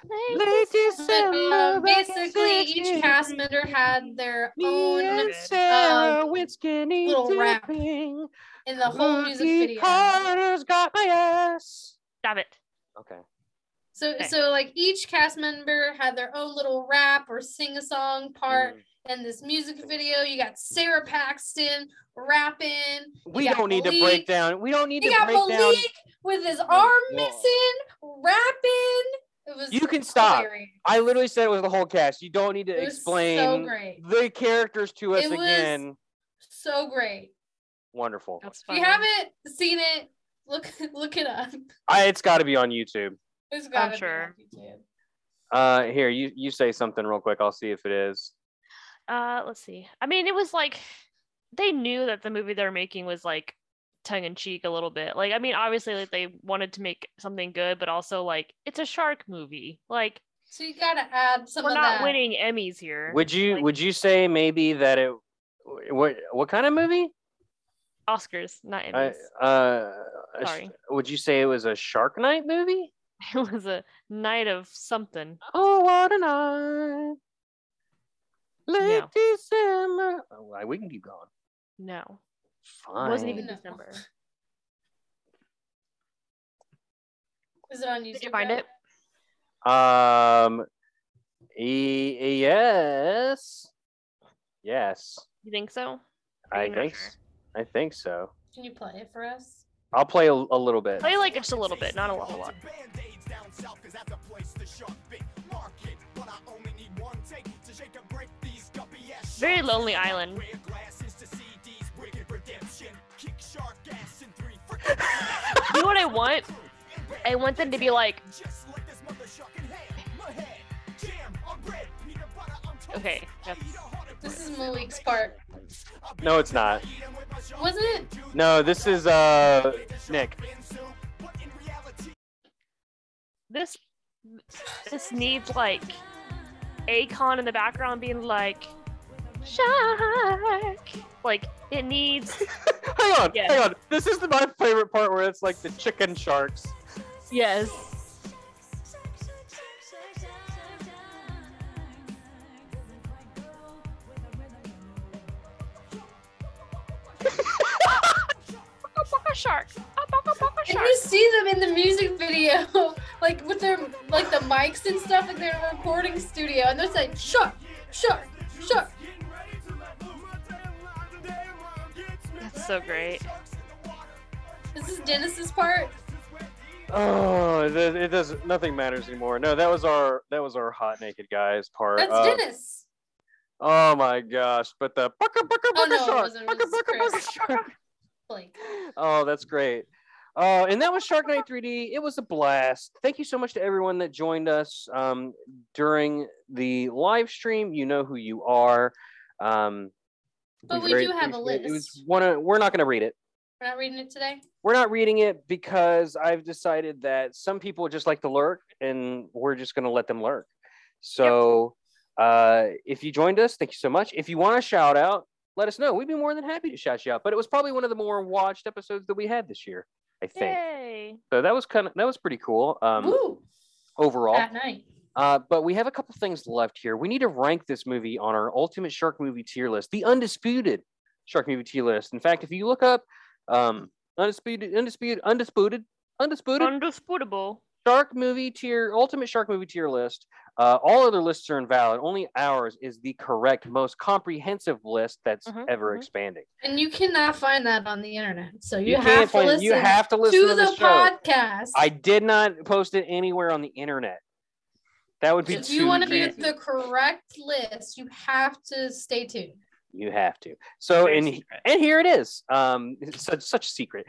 Late Late But December, uh, basically, each cast member had their Me own and Sarah um, went skinny little rap dipping. In the whole music video. Carter's got my ass. Stop it. Okay. So, Okay. so like each cast member had their own little rap or sing a song part Mm. in this music video. You got Sara Paxton rapping. We don't need to break down. We don't need You to got break Malik down. with his arm whoa. missing, rapping. It was You can stop. hilarious. I literally said it was the whole cast. You don't need to It was explain so great. the characters to us It was- again. So great. Wonderful. That's If funny. you haven't seen it, look look it up. I, it's got to be on YouTube. It's gotta sure. be on YouTube. Uh, here you you say something real quick. I'll see if it is. Uh, let's see. I mean, it was like they knew that the movie they're making was like tongue in cheek a little bit. Like, I mean, obviously, like they wanted to make something good, but also like it's a shark movie. Like, So you gotta add some we're of not that. winning Emmys here. Would you Like- would you say maybe that it what what kind of movie? Oscars, not I, Emmys. uh, sh- Sorry. would you say it was a Shark Night movie? it was a night of something. Oh, what a night! Late No. December. Oh, we can keep going. No, Fine. it wasn't even No. December. Is it on YouTube? Did you find it? Um, E- yes. Yes. You think so? Are I you think sure? S- I think so. Can you play it for us? I'll play a, a little bit. Play like just a little bit, not a whole lot. Very lonely island. You know what I want? I want them to be like, okay, that's, This is Malik's part. No, it's not. Wasn't it? No, this is uh Nick. this this needs like Akon in the background being like shark. Like it needs hang on, Yeah. hang on. This is the, my favorite part where it's like the chicken sharks. yes. Shark. And you see them in the music video, like with their like the mics and stuff, like they're in a recording studio, and they're saying shark, shark, shark. That's so great. This is Dennis's part. Oh, it, it does. Nothing matters anymore. No, that was our that was our hot naked guys part. That's Uh, Dennis. Oh my gosh! But the bucka bucka Oh, no, shark, wasn't. It bucka bucka bucka shark. Oh, that's great. Uh, and that was Shark Night 3D. It was a blast. Thank you so much to everyone that joined us um, during the live stream. You know who you are. Um, But we very do have a appreciate it. It was list. one of, we're not going to read it. We're not reading it today. We're not reading it because I've decided that some people just like to lurk, and we're just going to let them lurk. So, uh, if you joined us, thank you so much. If you want a shout out, let us know. We'd be more than happy to shout you out. But it was probably one of the more watched episodes that we had this year. I think. Yay. So that was kind of that was pretty cool. Um, Woo! overall. At night. Uh, but we have a couple things left here. We need to rank this movie on our ultimate shark movie tier list, the undisputed shark movie tier list. In fact, if you look up um, undisputed, undisputed, undisputed, undisputed Undisputable. shark movie tier, ultimate shark movie tier list, uh, all other lists are invalid. Only ours is the correct, most comprehensive list that's Mhm, ever mhm. expanding. And you cannot find that on the internet. So you, can't have to listen You have to listen to, to, the, the, show. podcast. I did not post it anywhere on the internet. That would be if too you want to be the correct list, you have to stay tuned. You have to. So Very and secret. and here it is. Um, such such a secret.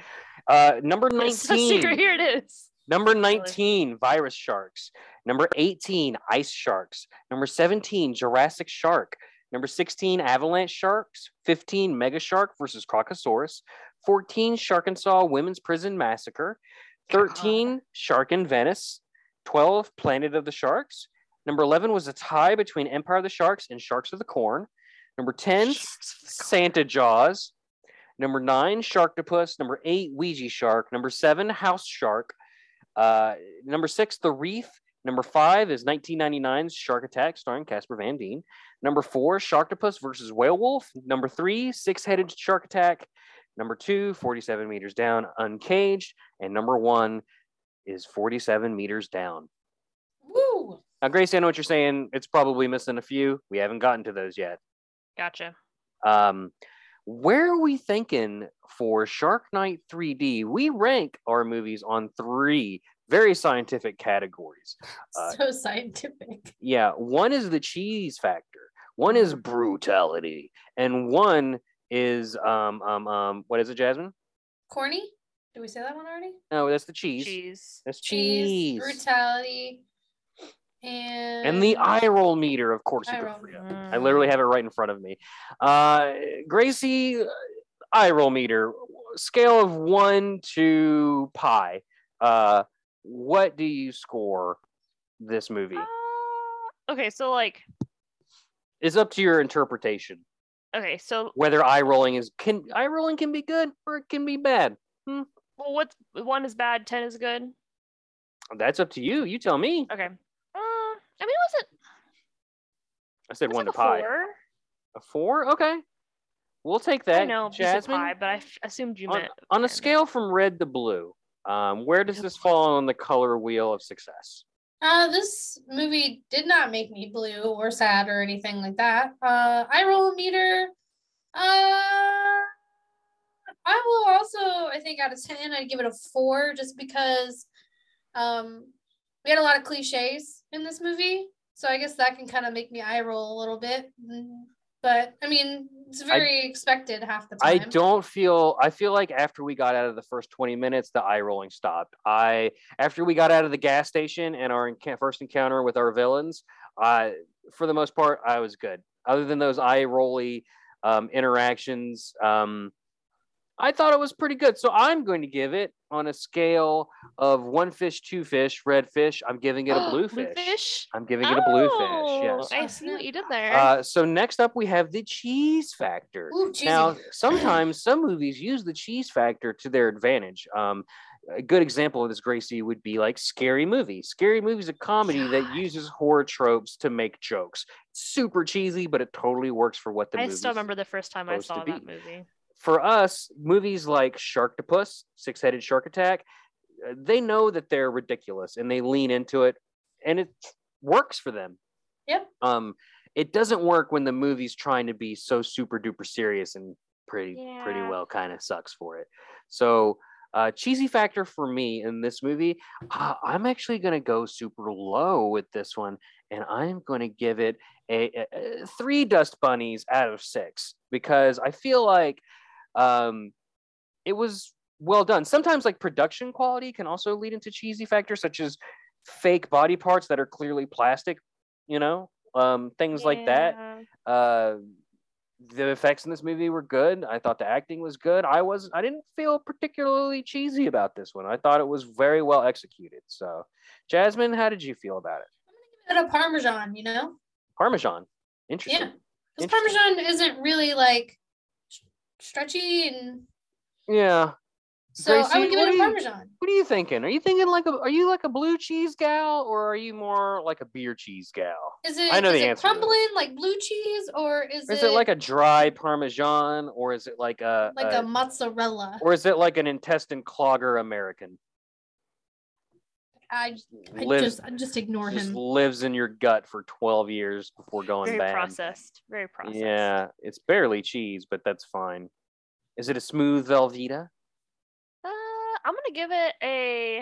Uh, number It's a secret. Here it is. Number nineteen, virus sharks. Number eighteen, ice sharks. Number seventeen, Jurassic shark. Number sixteen, avalanche sharks. Fifteen, mega shark versus Crocosaurus. Fourteen, Sharkansas women's prison massacre. Thirteen, shark in Venice. Twelve, Planet of the Sharks. Number eleven was a tie between Empire of the Sharks and Sharks of the Corn. Number ten, Santa Jaws. Number nine, Sharktopus. Number eight, Ouija Shark. Number seven, House Shark. Uh, number six, The Reef. Number five is 1999's Shark Attack, starring Casper Van Dien. Number four, Sharktopus versus Whalewolf. Number three, Six Headed Shark Attack. Number two, 47 meters down, Uncaged. And number one is 47 meters down. Woo! Now, Grace, I know what you're saying. It's probably missing a few. We haven't gotten to those yet. Gotcha. Um, where are we thinking for Shark Night 3D? We rank our movies on three very scientific categories. Uh, so scientific. Yeah, one is the cheese factor, one is brutality, and one is um um um what is it, Jasmine? Corny? Did we say that one already? No, that's the cheese. Cheese. That's cheese. brutality, and and the eye roll meter, of course. You roll. go for. I literally have it right in front of me. Uh, Gracie, uh, eye roll meter, scale of one to pi. Uh, what do you score this movie? Uh, okay, so like, It's up to your interpretation. okay, so Whether eye rolling is can eye rolling can be good or it can be bad. well, what's one is bad, ten is good. That's up to you. You tell me. Okay. I mean, was it? I said was one it to a pi. four? A four? Okay. We'll take that. I know, you said Jasmine. pi, but I f- assumed you on, meant on a scale from red to blue, um, where does this fall on the color wheel of success? Uh, this movie did not make me blue or sad or anything like that. Uh, eye roll a meter. Uh, I will also, I think, out of ten, I'd give it a four, just because, um, we had a lot of cliches in this movie, so I guess that can kind of make me eye roll a little bit. But I mean, it's very expected half the time. I don't feel. I feel like after we got out of the first twenty minutes, the eye rolling stopped. I after we got out of the gas station and our enca- first encounter with our villains, uh, for the most part, I was good. Other than those eye rolly um, interactions, um, I thought it was pretty good. So I'm going to give it on a scale of one fish, two fish, red fish. I'm giving it a blue fish. Bluefish? I'm giving it a blue Oh, fish. Yes. I see what you did there. Uh, so next up, we have the cheese factor. Ooh. Now, sometimes some movies use the cheese factor to their advantage. Um, a good example of this, Gracie, would be like Scary Movie. Scary Movie is a comedy that uses horror tropes to make jokes. super cheesy, but it totally works for what the movie is. I still remember the first time I saw that be. movie. For us, movies like Sharktopus, Six Headed Shark Attack, they know that they're ridiculous and they lean into it, and it works for them. Yep. Um, it doesn't work when the movie's trying to be so super duper serious and pretty pretty well kind of sucks for it. So. Uh, cheesy factor for me in this movie, uh, I'm actually going to go super low with this one, and I'm going to give it a, a- a three dust bunnies out of six because I feel like um, it was well done. Sometimes like production quality can also lead into cheesy factors such as fake body parts that are clearly plastic, you know, um, things like that. Uh, the effects in this movie were good. I thought the acting was good. I was I didn't feel particularly cheesy about this one. I thought it was very well executed. So, Jasmine, how did you feel about it? I'm gonna give it a Parmesan, you know? Parmesan, interesting. Yeah. Because Parmesan isn't really like stretchy and Yeah. so I would give it a you- Parmesan. What are you thinking? Are you thinking like a are you like a blue cheese gal or are you more like a beer cheese gal? Is it, I know the it answer crumbling like blue cheese or is, Is it like a dry parmesan or is it like a, like a- a mozzarella? or is it like an intestine clogger American? I, I lives just I just ignore just him. lives in your gut for 12 years before going Very bad. processed. Very processed. Yeah, it's barely cheese, but that's fine. Is it a smooth Velveeta? Uh, I'm gonna give it a.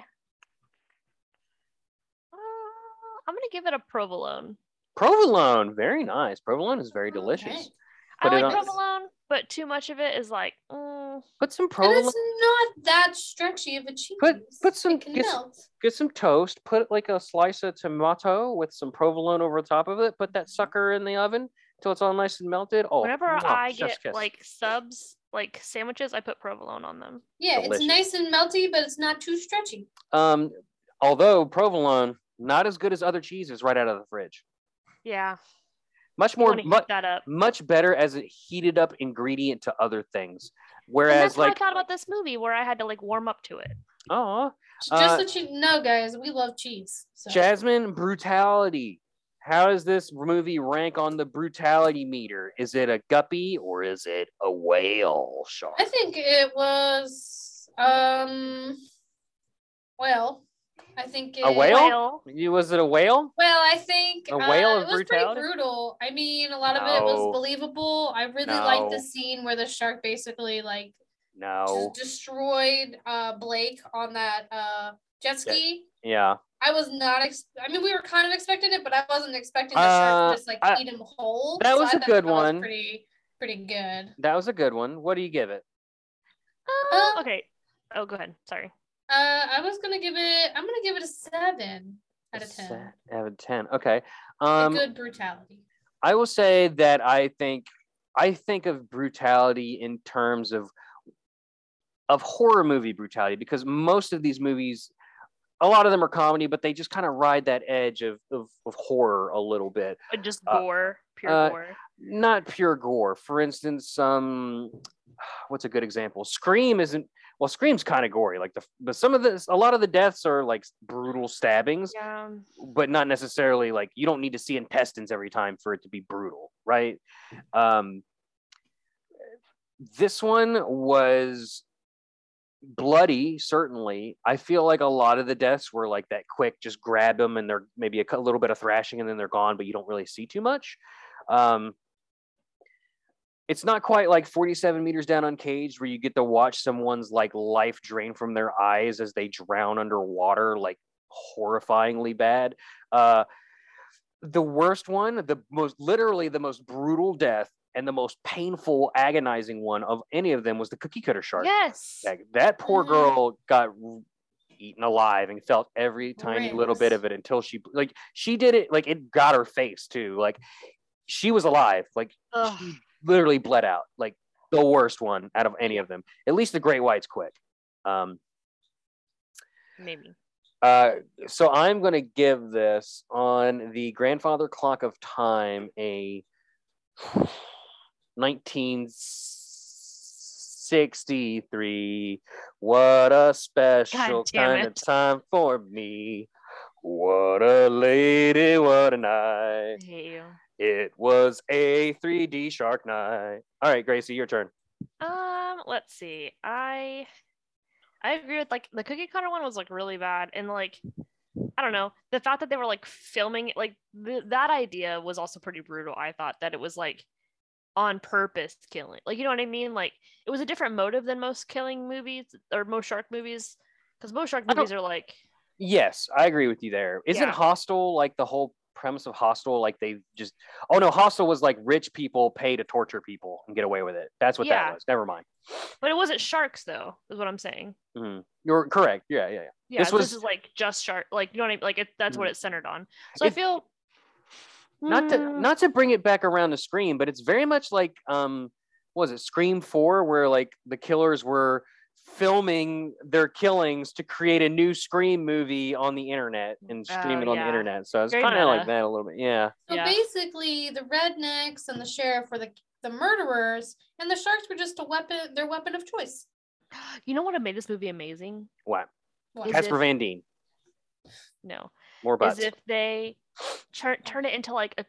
Uh, I'm gonna give it a provolone. Provolone, very nice. Provolone is very Okay. delicious. I like provolone, but too much of it is like, mm, Put some And provolone. it's not that stretchy of a cheese. Put- put some- get s- get some toast, put like a slice of tomato with some provolone over the top of it, put that sucker in the oven until it's all nice and melted. Oh, whenever mwah, I get kiss. like subs, like sandwiches, I put provolone on them. Yeah, delicious. it's nice and melty, but it's not too stretchy. um, although provolone not as good as other cheeses right out of the fridge. Yeah, Much more, want to mu- that up. much better as a heated up ingredient to other things. And Whereas, that's what like, I thought about this movie, where I had to like warm up to it. oh, Just Uh, so you know, guys, we love cheese. So. Jasmine, brutality. How does this movie rank on the brutality meter? Is it a guppy or is it a whale shark? I think it was um well, I think it, A whale? Whale. You was it a whale? Well, I think A uh, whale it was brutality? pretty brutal. I mean, a lot of it was believable. I really liked the scene where the shark basically like No. just destroyed uh Blake on that uh jet ski. Yeah. I was not. Ex- I mean, we were kind of expecting it, but I wasn't expecting the shark Uh, to just like I- eat him whole. that was I a thought good that was one. pretty, pretty good. That was a good one. What do you give it? Uh, Uh, okay. Oh, go ahead. Sorry. Uh, I was gonna give it. I'm gonna give it a seven out of ten. set Out of ten. Okay. A Um, good brutality. I will say that I think I think of brutality in terms of of horror movie brutality because most of these movies, a lot of them are comedy, but they just kind of ride that edge of, of of horror a little bit. Uh, Just Uh, gore, pure uh, gore. Not pure gore. For instance, um, what's a good example? Scream isn't. Well, Scream's kind of gory, like the but some of this a lot of the deaths are like brutal stabbings. Yeah. but not necessarily like you don't need to see intestines every time for it to be brutal, right? Um, this one was bloody, certainly. I feel like a lot of the deaths were like that quick, just grab them and they're maybe a little bit of thrashing and then they're gone, but you don't really see too much. Um, it's not quite like 47 meters down uncaged where you get to watch someone's like life drain from their eyes as they drown underwater, like horrifyingly bad. Uh, the worst one, the most literally the most brutal death and the most painful, agonizing one of any of them was the cookie cutter shark. Yes. That, that poor Mhm. girl got eaten alive and felt every tiny little bit of it until she like she did it like it got her face too. Like she was alive. Like she literally bled out. Like the worst one out of any of them. At least the great white's quick. Um Maybe. uh, so I'm going to give this on the grandfather clock of time a 1963. What a special kind of time for me. What a lady, what a night. I hate you. It was a 3D shark night. All right, Gracie, your turn. Um, let's see. I I agree with like the cookie cutter one was like really bad and like I don't know the fact that they were like filming it like th- that idea was also pretty brutal. I thought that it was like on purpose killing like you know what I mean like it was a different motive than most killing movies or most shark movies because most shark movies are like Yes, I agree with you there. Isn't Yeah. Hostel like the whole premise of Hostel? Like they just oh no, Hostel was like rich people pay to torture people and get away with it. That's what Yeah. that was. Never mind. but it wasn't sharks though is what I'm saying. Mhm. You're correct. Yeah, yeah, yeah. Yeah, This this, is like just shark like you know what I mean like it, that's what Mhm. it's centered on. So It- I feel Not to Mm, not to bring it back around to Scream, but it's very much like um what was it Scream 4 where like the killers were filming their killings to create a new Scream movie on the internet and Oh, stream it on the internet. So it's kind of like that a little bit. Yeah. So Yeah. basically, the rednecks and the sheriff were the the murderers, and the sharks were just a weapon, their weapon of choice. you know what made this movie amazing? What? What? Is Casper Van Dien. No. More butts. is if they turn turn it into like a,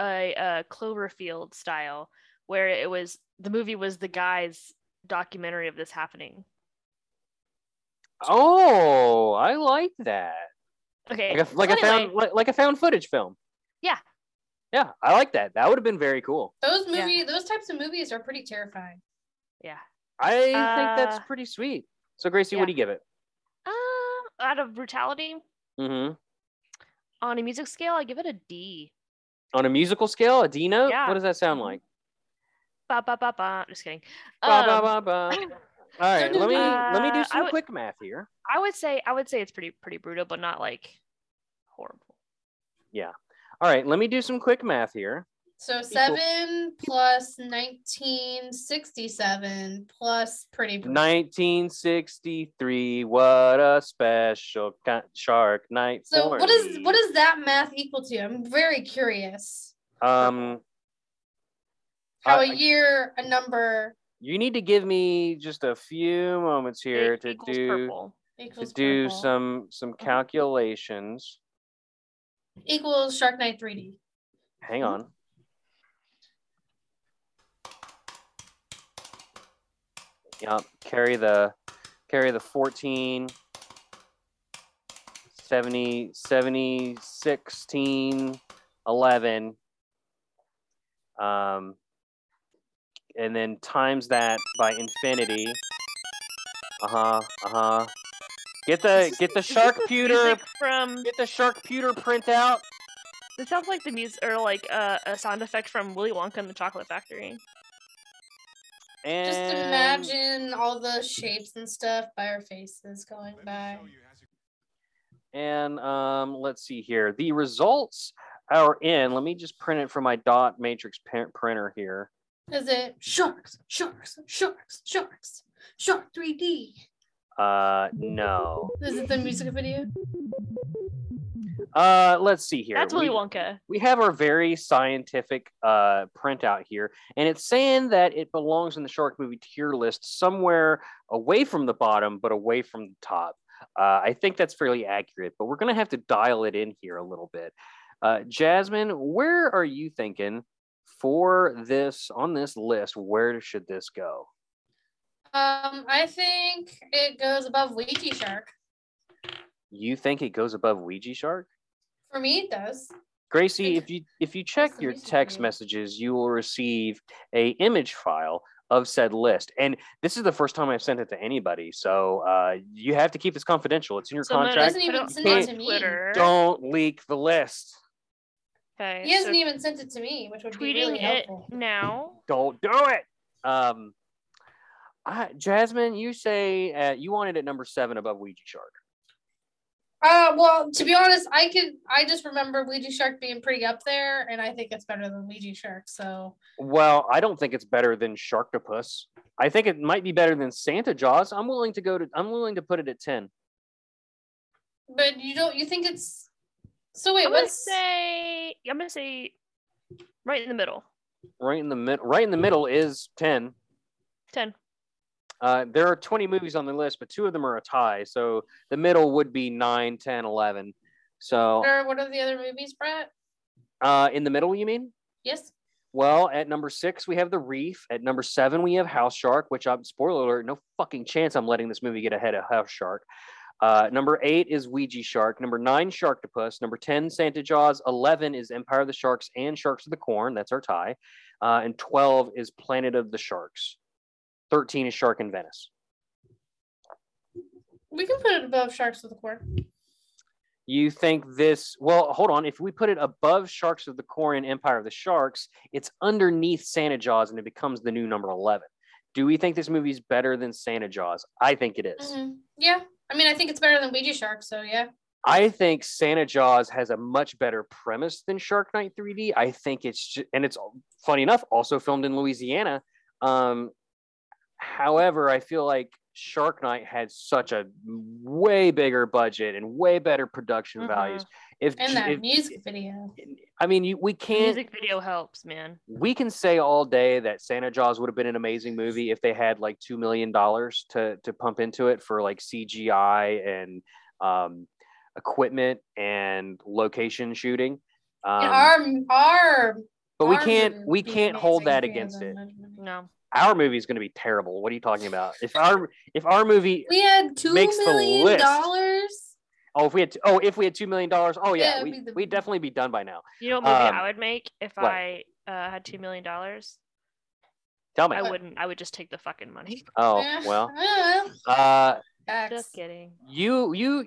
a a Cloverfield style, where it was the movie was the guy's documentary of this happening. Oh, I like that. Okay, Like a, like so a found like, like a found footage film. Yeah. Yeah, I like that. That would have been very cool. Those Yeah. movie, those types of movies are pretty terrifying. yeah. I think that's Uh, pretty sweet. So Gracie, what do you give it? Um, out of brutality Mm-hmm. on a music scale, I give it a D. On a musical scale, a D note. Yeah. What does that sound Mhm. like? Ba ba ba ba. Just kidding. Ba, ba, Um, ba, ba. All right, let me let me do Uh, some would- quick math here. I would say I would say it's pretty pretty brutal, but not like horrible. Yeah. All right, let me do some quick math here. So seven plus nineteen sixty-seven plus pretty. 1963. What a special ki- shark night So for what is me. what is that math equal to? I'm very curious. um? Uh, a year, a number You need to give me just a few moments here It to do purple. to do purple. some some calculations. equals Shark Night 3D. Hang on. Yep, carry the carry the 14 70 70 16 11 um and then times that by infinity. Uh-huh, uh-huh. Get the This get the shark pewter from. get the shark pewter printout. This sounds like the music or like uh, a sound effect from Willy Wonka and the Chocolate Factory. And Just imagine all the shapes and stuff by our faces going by. And um, let's see here. The results are in. Let me just print it from my dot matrix print- printer here. Is it sharks, sharks, sharks, sharks, shark 3D? Uh, no. Is it the music video? Uh, let's see here. That's Willy we, Wonka. we have our very scientific uh printout here, and it's saying that it belongs in the shark movie tier list somewhere away from the bottom, but away from the top. Uh, I think that's fairly accurate, but we're gonna have to dial it in here a little bit. Uh, Jasmine, where are you thinking for this on this list? Where should this go? Um, I think it goes above Ouija Shark. You think it goes above Ouija Shark? For me, it does. Gracie, if you if you check your text you. messages, you will receive a image file of said list. And this is the first time I've sent it to anybody, so uh, you have to keep this confidential. It's in your So I'm contract. Doesn't even send it to me. Don't leak the list. Okay. He hasn't so even sent it to me, which would be tweeting really it helpful. now. Don't do it. Um, I, Jasmine, you say uh, you wanted it at number seven above Ouija Shark. Uh, well, to be honest, I could. I just remember Ouija Shark being pretty up there, and I think it's better than Ouija Shark. So Well, I don't think it's better than Sharktopus. I think it might be better than Santa Jaws. I'm willing to go to. I'm willing to put it at ten. But you don't. You think it's so? Wait, I'm gonna what's say I'm gonna say right in the middle. Right in the mid. Right in the middle is ten. Ten. Uh, there are 20 movies on the list, but two of them are a tie. So the middle would be 9, 10, 11. So what are, what are the other movies, Brett? uh, in the middle, you mean? Yes. Well, at number six, we have The Reef. At number seven, we have House Shark, which I'm, spoiler alert, no fucking chance I'm letting this movie get ahead of House Shark. Uh, number eight is Ouija Shark. Number nine, Sharktopus. Number 10, Santa Jaws. 11 is Empire of the Sharks and Sharks of the Corn. That's our tie. Uh, and 12 is Planet of the Sharks. 13 is Shark in Venice. We can put it above Sharks of the Corn. You think this, well, hold on. If we put it above Sharks of the Corn and Empire of the Sharks, it's underneath Santa Jaws and it becomes the new number 11. Do we think this movie's better than Santa Jaws? I think it is. Mhm. Yeah. I mean, I think it's better than Ouija Shark. So yeah. I think Santa Jaws has a much better premise than Shark Night 3D. I think it's ju- and it's funny enough also filmed in Louisiana. Um, however, I feel like Shark Night had such a way bigger budget and way better production Mhm. values. If, And that if music video. I mean, you, we can't music video helps, man. we can say all day that Santa Jaws would have been an amazing movie if they had like two million dollars to to pump into it for like CGI and um, equipment and location shooting. Um, and our our but we can't we can't hold that if we had against it. No. Our movie is going to be terrible. What are you talking about? If our if our movie We had two Makes the million list. dollars. oh if we had oh if we had two million dollars oh Yeah, yeah, we the... we'd definitely be done by now. You know what movie Um, I would make if what? I uh, had two million dollars? Tell me. I wouldn't. I would just take the fucking money. Oh well. Uh. Just kidding. you you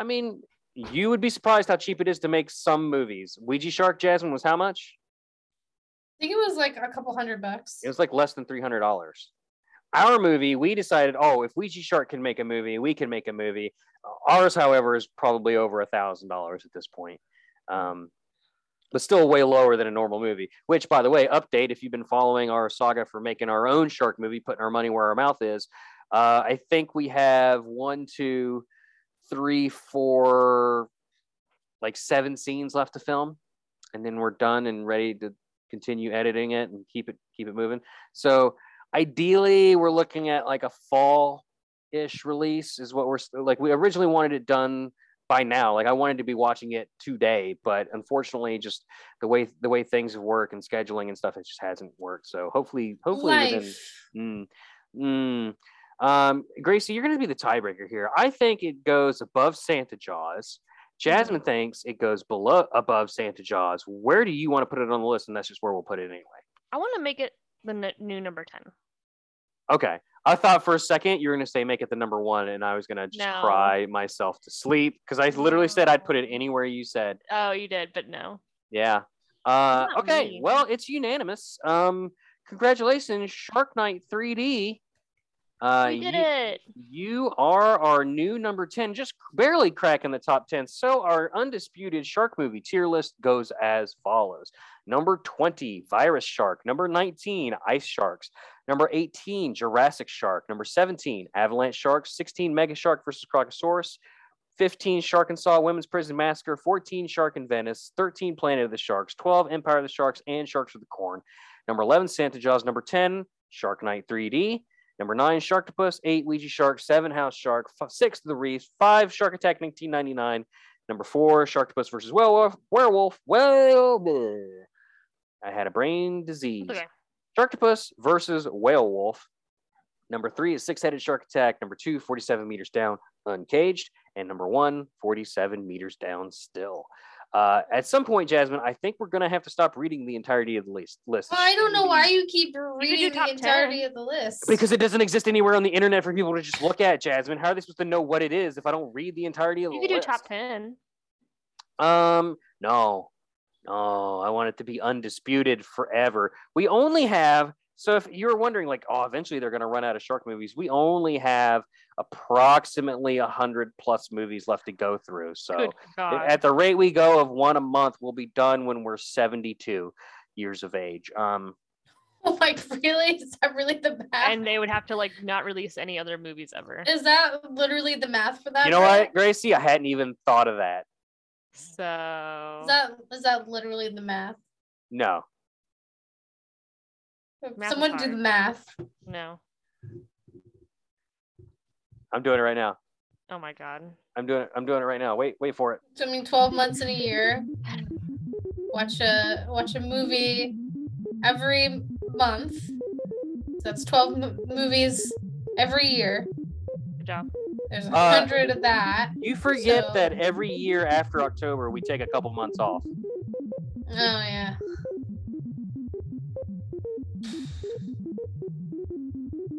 i mean you would be surprised how cheap it is to make some movies ouija shark jasmine was how much I think it was like a couple hundred bucks. it was like less than $300 our movie we decided oh if ouija shark can make a movie we can make a movie ours however is probably over a thousand dollars at this point um, but still way lower than a normal movie which by the way update if you've been following our saga for making our own shark movie putting our money where our mouth is uh, i think we have one two three four like seven scenes left to film and then we're done and ready to continue editing it and keep it keep it moving so ideally we're looking at like a fall ish release is what we're like we originally wanted it done by now like i wanted to be watching it today but unfortunately just the way the way things work and scheduling and stuff it just hasn't worked so hopefully hopefully within Life. Mm, mm. Um, Gracie, you're going to be the tiebreaker here. I think it goes above Santa Jaws. Jasmine thinks it goes below above Santa Jaws. Where do you want to put it on the list? And that's just where we'll put it anyway. I want to make it the n- new number ten. Okay. I thought for a second you were going to say make it the number one, and I was going to just No. cry myself to sleep because I literally said I'd put it anywhere you said. Oh, you did, but no. Yeah. Uh, Not okay. me. Well, it's unanimous. Um, congratulations, Shark Night 3D. Uh, we did you- it. You are our new number 10, just barely cracking the top 10. So our undisputed shark movie tier list goes as follows. Number 20, Virus Shark. Number 19, Ice Sharks. Number 18, Jurassic Shark. Number 17, Avalanche Sharks. 16, Mega Shark versus Crocosaurus. 15, Sharkansas Women's Prison Massacre. 14, Shark in Venice. 13, Planet of the Sharks. 12, Empire of the Sharks and Sharks of the Corn. Number 11, Santa Jaws. Number 10, Shark Night 3D. Number nine, Sharktopus. Eight, Ouija Shark. Seven, House Shark. F- six, The Reef. Five, Shark Attack 1999. Number four, Sharktopus versus Werewolf. Werewolf. Well, bleh. I had a brain disease. Okay. Sharktopus versus Whalewolf. Number three is Six Headed Shark Attack. Number two, 47 meters down, uncaged. And number one, 47 meters down still. Uh, at some point, Jasmine, I think we're going to have to stop reading the entirety of the list. list. Well, I don't know why you keep reading top the entirety 10. of the list. Because it doesn't exist anywhere on the internet for people to just look at, Jasmine. How are they supposed to know what it is if I don't read the entirety of You the could do top ten. Um, no, no, I want it to be undisputed forever. We only have, so if you're wondering, like, oh, eventually they're going to run out of shark movies, we only have approximately 100 plus movies left to go through. So at the rate we go of one a month, we'll be done when we're 72 years of age. Um, like really? Is that really the math? and they would have to like not release any other movies ever. is that literally the math for that? you know bro? what, Gracie? I hadn't even thought of that. So Is that is that literally the math? No. Math Someone do the math. no. I'm doing it right now. Oh my God. I'm doing it. I'm doing it right now. Wait, wait for it. So, I mean, twelve months in a year. Watch a watch a movie every month. So that's twelve m- movies every year. Good job. There's a Uh, hundred of that. You forget So- that every year after October, we take a couple months off. Oh yeah.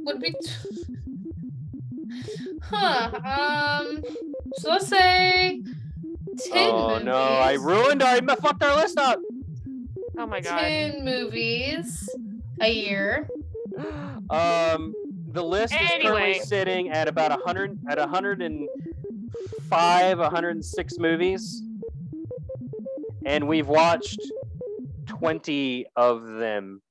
Would be. T- huh. Um. So let's say. Ten oh movies. no, I ruined our, I fucked our list up. Oh my God. Ten movies a year. Um, the list is currently sitting at about 100, at 105, 106 movies. And we've watched 20 of them.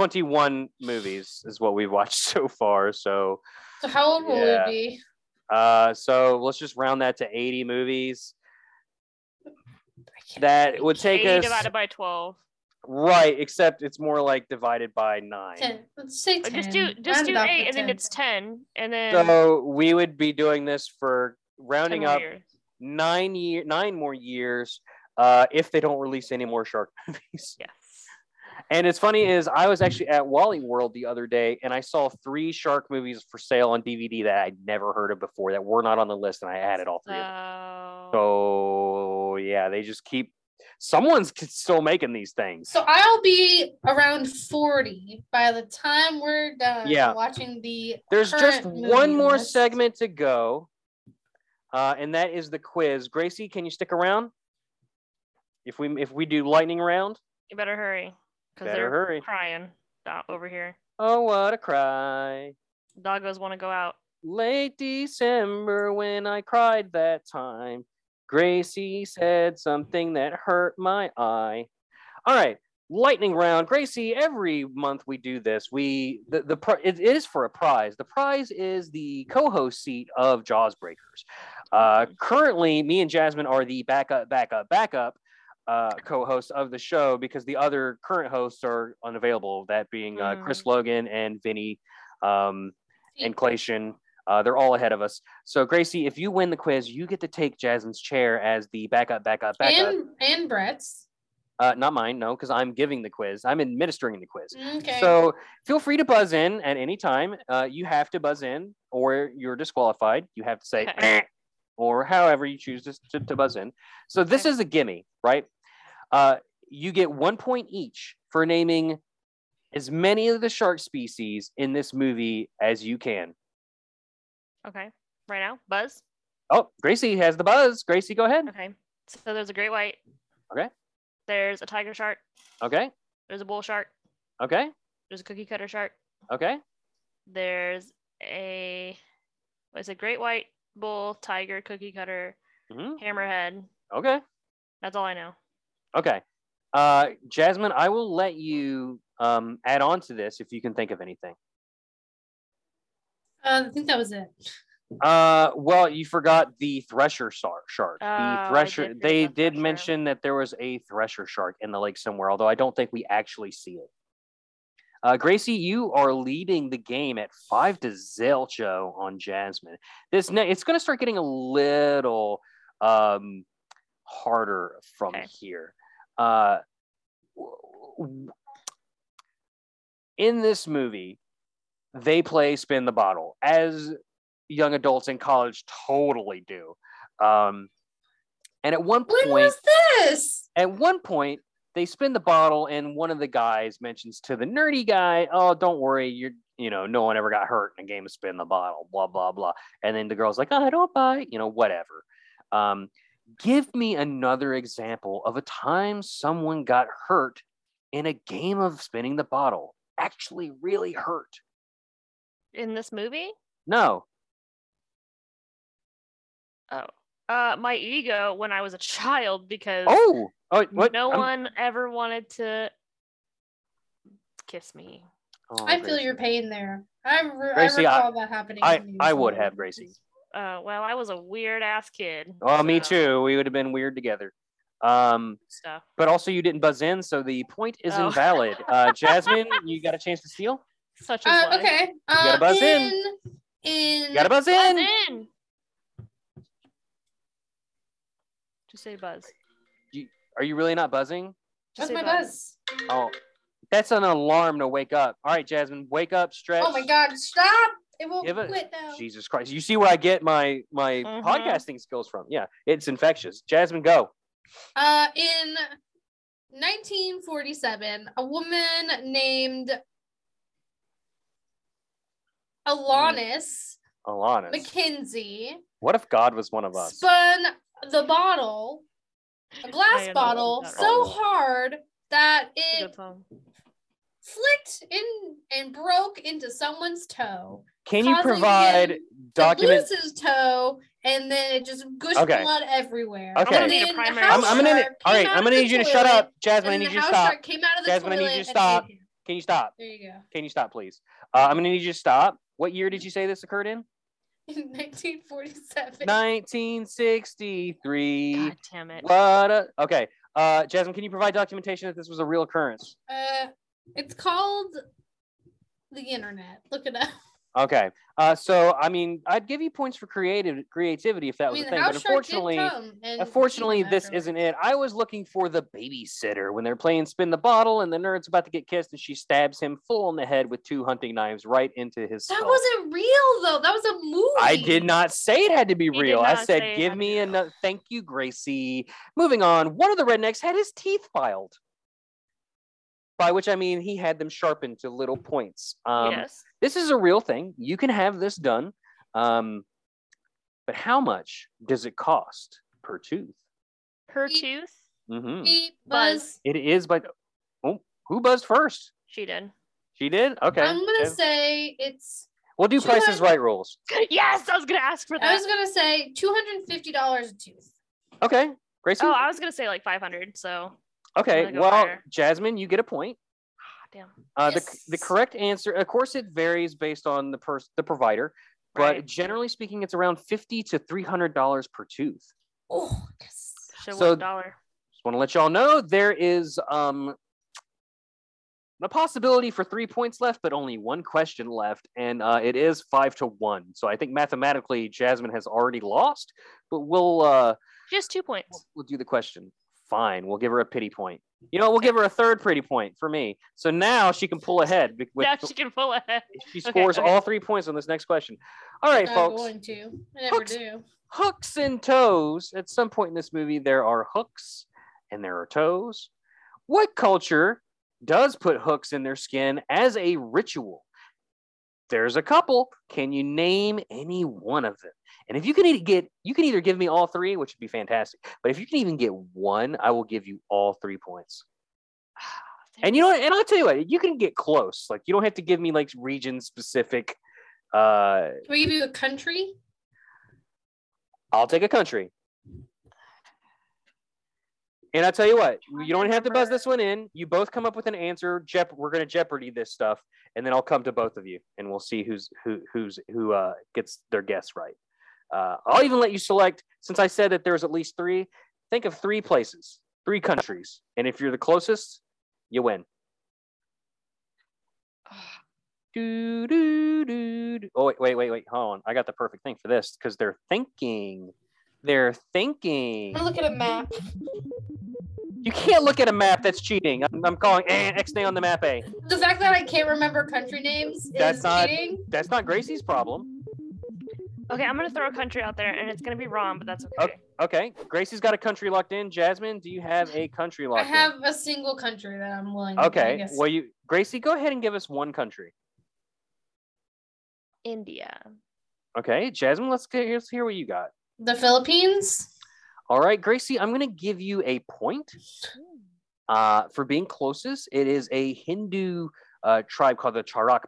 21 movies is what we've watched so far. So, So how old will Yeah. we be? uh, so let's just round that to 80 movies. That would take 80 us divided by 12. right, except it's more like divided by nine. ten. Let's say ten. just do just Round do eight to and then it's 10 and then So we would be doing this for rounding up years. nine year nine more years uh, if they don't release any more shark movies. Yes. And it's funny is I was actually at Wally World the other day and I saw three shark movies for sale on DVD that I'd never heard of before that were not on the list and I added all three. of them. So, So yeah, they just keep someone's still making these things. So I'll be around 40 by the time we're done Yeah. watching the There's just one movie more list. segment to go. Uh, and that is the quiz. Gracie, can you stick around? If we if we do lightning round, you better hurry because Better they're hurry. crying over here. oh what a cry. Doggos want to go out. Late December when I cried that time. Gracie said something that hurt my eye. All right, lightning round. Gracie, every month we do this. We the the it is for a prize. The prize is the co-host seat of Jaws Breakers. Uh, currently, me and Jasmine are the backup, backup, backup uh, co-hosts of the show because the other current hosts are unavailable. That being uh, Chris Logan and Vinny um, and Clation. Uh, they're all ahead of us. So Gracie, if you win the quiz, you get to take Jasmine's chair as the backup, backup, backup. and and Brett's. Uh, not mine, no, because I'm giving the quiz. I'm administering the quiz. Okay. So feel free to buzz in at any time. Uh, you have to buzz in, or you're disqualified. You have to say, or however you choose to, to, to buzz in. So this Okay. is a gimme, right? Uh, you get one point each for naming as many of the shark species in this movie as you can. Okay. Right now, Buzz. Oh, Gracie has the buzz. Gracie, go ahead. Okay. So there's a great white. Okay. There's a tiger shark. Okay. There's a bull shark. Okay. There's a cookie cutter shark. Okay. There's a what is it? Great white, bull, tiger, cookie cutter, hmm hammerhead. Okay. That's all I know. Okay. Uh, Jasmine, I will let you um, add on to this if you can think of anything. Uh, I think that was it. Uh, well, you forgot the thresher shark. Shark. Oh, the thresher. Did they the did thresher. mention that there was a thresher shark in the lake somewhere, although I don't think we actually see it. Uh, Gracie, you are leading the game at five to zilcho on Jasmine. This ne- it's going to start getting a little um, harder from Okay. here. Uh, in this movie, they play spin the bottle as young adults in college totally do. Um, and at one point, When was this? at one point, they spin the bottle, and one of the guys mentions to the nerdy guy, "Oh, don't worry, you're." You know, no one ever got hurt in a game of spin the bottle, blah, blah, blah. And then the girl's like, oh, I don't buy, you know, whatever. Um, give me another example of a time someone got hurt in a game of spinning the bottle. Actually, really hurt. In this movie? No. Oh. Uh, my ego when I was a child because Oh, oh what? no I'm- one ever wanted to kiss me. oh, I feel Gracie. your pain there. I, re- Gracie, I- I recall that happening. I- to me I would have, Gracie. Uh, well, I was a weird ass kid. Oh, me too. We would have been weird together. Um, Stuff. but also you didn't buzz in, so the point is Oh. invalid. Uh, Jasmine, you got a chance to steal. Such as Uh, life. okay. gotta Uh, buzz in. in. In. You got to buzz Buzz in. in. Just say buzz. Are you really not buzzing? That's Just say my buzz. Oh, that's an alarm to wake up. All right, Jasmine, wake up, stretch. Oh my God! Stop! It won't Give it- quit now. Jesus Christ! You see where I get my my Mhm. podcasting skills from? Yeah, it's infectious. Jasmine, go. Uh, in 1947, a woman named Alanis Alanis. McKenzie What if God was one of us? spun the bottle, a glass bottle, so hard that it good song. Flicked in and broke into someone's toe. Can you provide him document? To his toe, and then it just gushed Okay. blood everywhere. Okay. I'm gonna need a primary- I'm, I'm gonna. Need, shark all came right, out I'm gonna need you to shut up, Jasmine. I need you to stop. shark came out of the Jasmine, I need you to stop. Can you stop? There you go. Can you stop, please? Uh, I'm gonna need you to stop. What year did you say this occurred in? In 1947. 1963. God damn it. What? A, okay. Uh, Jasmine, can you provide documentation that this was a real occurrence? Uh, it's called the internet. Look it up. Okay. Uh, so I mean, I'd give you points for creative creativity if that I was mean, the the thing, but house shark did unfortunately. And unfortunately, eat him this afterwards. isn't it. I was looking for the babysitter when they're playing spin the bottle, and the nerd's about to get kissed, and she stabs him full in the head with two hunting knives right into his That skull. wasn't real though. That was a movie. I did not say it had to be He real. I said, give me be another. Thank you, Gracie. Moving on. One of the rednecks had his teeth filed, by which I mean he had them sharpened to little points. Um, yes. This is a real thing. You can have this done. Um, but how much does it cost per tooth? Per He- tooth. hmm Beep, Buzz. buzz. It is by. Oh, who buzzed first? She did. She did. Okay. I'm gonna okay. say it's. We'll do Price's Right rules. yes, I was gonna ask for that. I was gonna say two hundred and fifty dollars a tooth. Okay, Gracie. Oh, I was gonna say like 500. So okay. go Well, higher. Jasmine, you get a point. ah, damn. Uh, the the correct answer, of course, it varies based on the person, the provider, but Right. generally speaking, it's around fifty to three hundred dollars per tooth. Oh yes. Show So- one dollar. Just want to let y'all know there is um a possibility for three points left, but only one question left, and uh, it is five to one. So I think mathematically, Jasmine has already lost, but we'll uh Just two points. we'll, we'll do the question. Fine, we'll give her a pity point. You know, we'll give her a third pretty point for me. So now she can pull ahead. With, now she can pull ahead. she okay, scores okay. all three points on this next question. All right, I'm folks. going to. I never Hooks. do. hooks and toes. At some point in this movie, there are hooks and there are toes. What culture does put hooks in their skin as a ritual? There's a couple. Can you name any one of them? And if you can either get, you can either give me all three, which would be fantastic. But if you can even get one, I will give you all three points. And you know what? And I'll tell you what, you can get close. Like you don't have to give me like region specific. Uh, Can we give you a country? I'll take a country. And I tell you what, you don't have to buzz this one in. You both come up with an answer. Jep, we're gonna Jeopardy this stuff, and then I'll come to both of you, and we'll see who's who who's who uh, gets their guess right. Uh, I'll even let you select, since I said that there's at least three. Think of three places, three countries, and if you're the closest, you win. Do, do, do, do. Oh wait, wait, wait, wait. Hold on. I got the perfect thing for this because they're thinking. They're thinking. I'm look at a map. You can't look at a map. That's cheating. I'm I'm, I'm calling eh, X-nay on the map A. The fact that I can't remember country names That's is not- cheating. That's not Gracie's problem. Okay, I'm gonna throw a country out there, and it's gonna be wrong, but that's okay. Okay, Gracie's got a country locked in. Jasmine, do you have a country locked? I locked have a single country that I'm willing. in? to Okay, well you Gracie, go ahead and give us one country. India. Okay, Jasmine, let's get let's hear what you got. the Philippines. All right, Gracie, I'm gonna give you a point uh, for being closest. It is a Hindu uh, tribe called the Charak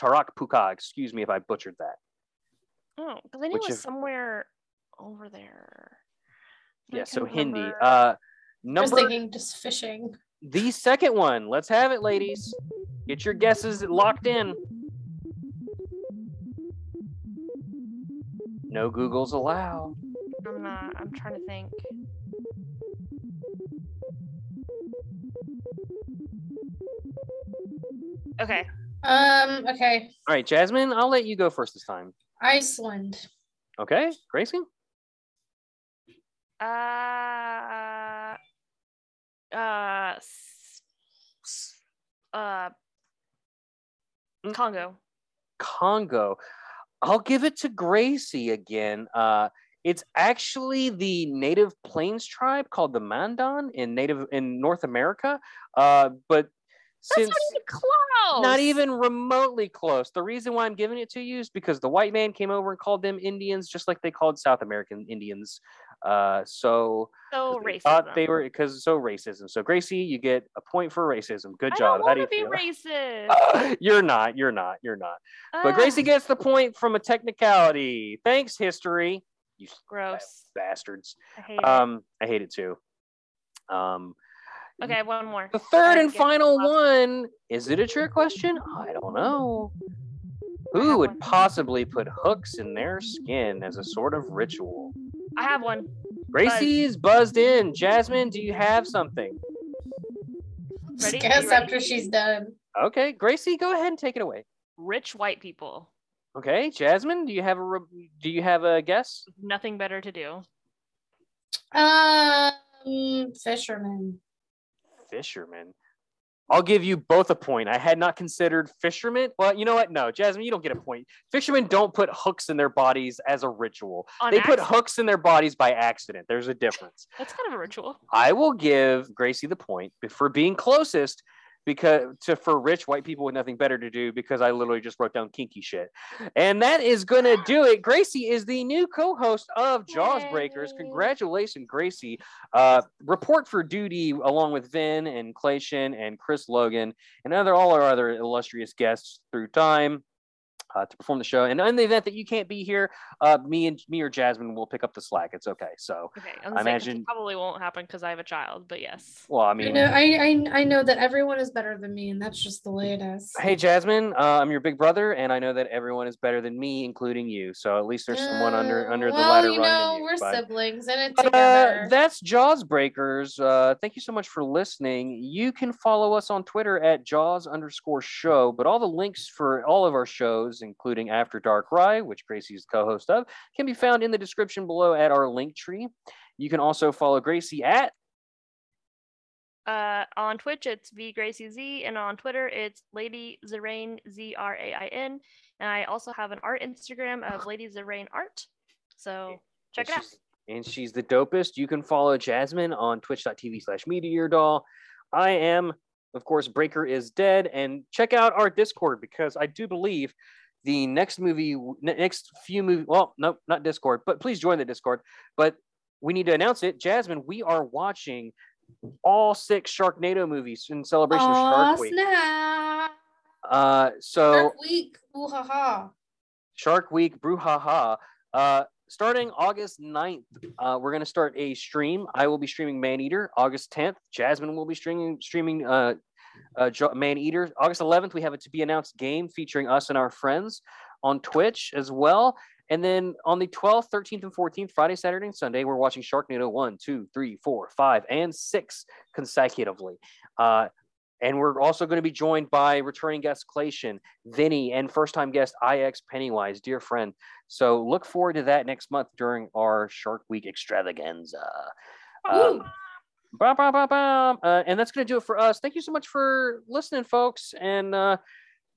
Charak Puka. Excuse me if I butchered that. Oh, because I knew Which it was of- somewhere over there. I Yeah, so couldn't Hindi. remember. Uh, I was thinking just fishing. the second one. Let's have it, ladies. Get your guesses locked in. No Googles allowed. I'm not. I'm trying to think. Okay. Um. Okay. All right, Jasmine, I'll let you go first this time. Iceland. Okay, Gracie? Uh. Uh. s- s- Uh. Congo. Congo. I'll give it to Gracie again. Uh, it's actually the native plains tribe called the Mandan in native in North America. Uh, but That's since not even close. not even remotely close, the reason why I'm giving it to you is because the white man came over and called them Indians, just like they called South American Indians. Uh, so so racist. thought they were because so racism. So Gracie, you get a point for racism. Good job. I don't How do you be feel? racist. you're not. You're not. You're not. But Ah, Gracie gets the point from a technicality. Thanks, history. You gross. bastards. I hate it. Um, I hate it too. Um, Okay, one more. the third and final one is it a trick question? I don't know. Who would one. possibly put hooks in their skin as a sort of ritual? I have one. Gracie's buzzed in. Jasmine, do you have something? Just Ready? guess ready? after she's done. Okay, Gracie, go ahead and take it away. Rich white people. Okay, Jasmine, do you have a re- do you have a guess? Nothing better to do. Um. Fisherman. Fisherman. I'll give you both a point. I had not considered fishermen. Well, you know what? No, Jasmine, you don't get a point. Fishermen don't put hooks in their bodies as a ritual. On they put hooks in their bodies by accident. There's a difference. That's kind of a ritual. I will give Gracie the point for being closest because to for rich white people with nothing better to do because I literally just wrote down kinky shit. And that is gonna do it. Gracie is the new co-host of Jaws Breakers. Congratulations, Gracie. Uh, report for duty along with Vin and Clayshin and Chris Logan and other all our other illustrious guests through time. Uh, to perform the show, and in the event that you can't be here, uh, me and me or Jasmine will pick up the slack. It's okay. So, Okay, I I imagine imagine- probably won't happen because I have a child, but yes. well, I I mean, know. I, I I know that everyone is better than me, and that's just the way it is. Hey Jasmine, uh, I'm your big brother, and I know that everyone is better than me, including you. So at least there's someone under Uh, under the ladder. well, ladder you know, you. we're but- siblings, and it's but, uh, together. that's Jaws Breakers. Uh, thank you so much for listening. You can follow us on Twitter at Jaws underscore show, but all the links for all of our shows, including After Dark Ride, which Gracie is the co-host of, can be found in the description below at our link tree. You can also follow Gracie at Uh, on Twitch, it's V Gracie Z, and on Twitter, it's Lady Zerain Z R A I N. And I also have an art Instagram of Lady Zerain Art. So check it out. And she's the dopest. You can follow Jasmine on twitch.tv slash meteor doll. I am, of course, Breaker is dead. And check out our Discord because I do believe the next movie, next few movie, well, no, not Discord, but please join the Discord. But we need to announce it. Jasmine, we are watching all six Sharknado movies in celebration of Shark Week. snap! Uh, so Shark Week. Ooh ha ha. Shark Week Brouhaha. Uh, starting August 9th, uh, we're going to start a stream. I will be streaming Man Eater. August 10th, Jasmine will be streaming streaming uh, uh, Man Eater. August 11th, we have a to be announced game featuring us and our friends on Twitch as well. And then on the 12th, 13th, and 14th, Friday, Saturday, and Sunday, we're watching Sharknado 1, 2, 3, 4, 5, and 6 consecutively. Uh, and we're also going to be joined by returning guest Clayshin, Vinny, and first time guest IX Pennywise, dear friend. So look forward to that next month during our Shark Week extravaganza. Um, Bum, bum, bum, bum. Uh, and that's going to do it for us. Thank you so much for listening, folks. And uh,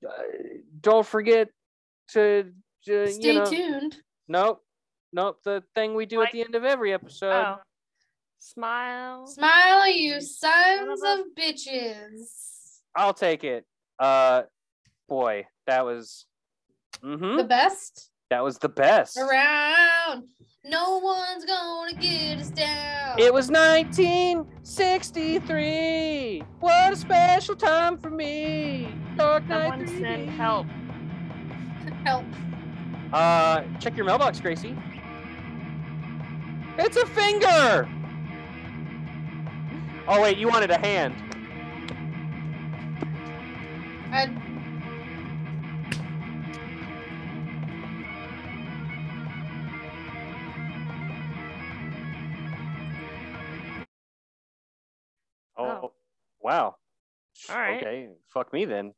uh, don't forget to, uh, Stay you know, tuned. nope, nope, the thing we do Like- at the end of every episode. Oh. Smile. Smile, you sons of bitches. I'll take it. Uh, boy, that was, hmm The best that was the best. around. No one's gonna get us down. It was 1963. What a special time for me. Dark Knight. Someone 3D. send help. help. Uh, check your mailbox, Gracie. It's a finger. Oh wait, you wanted a hand. I, wow. All right. Okay, fuck me then.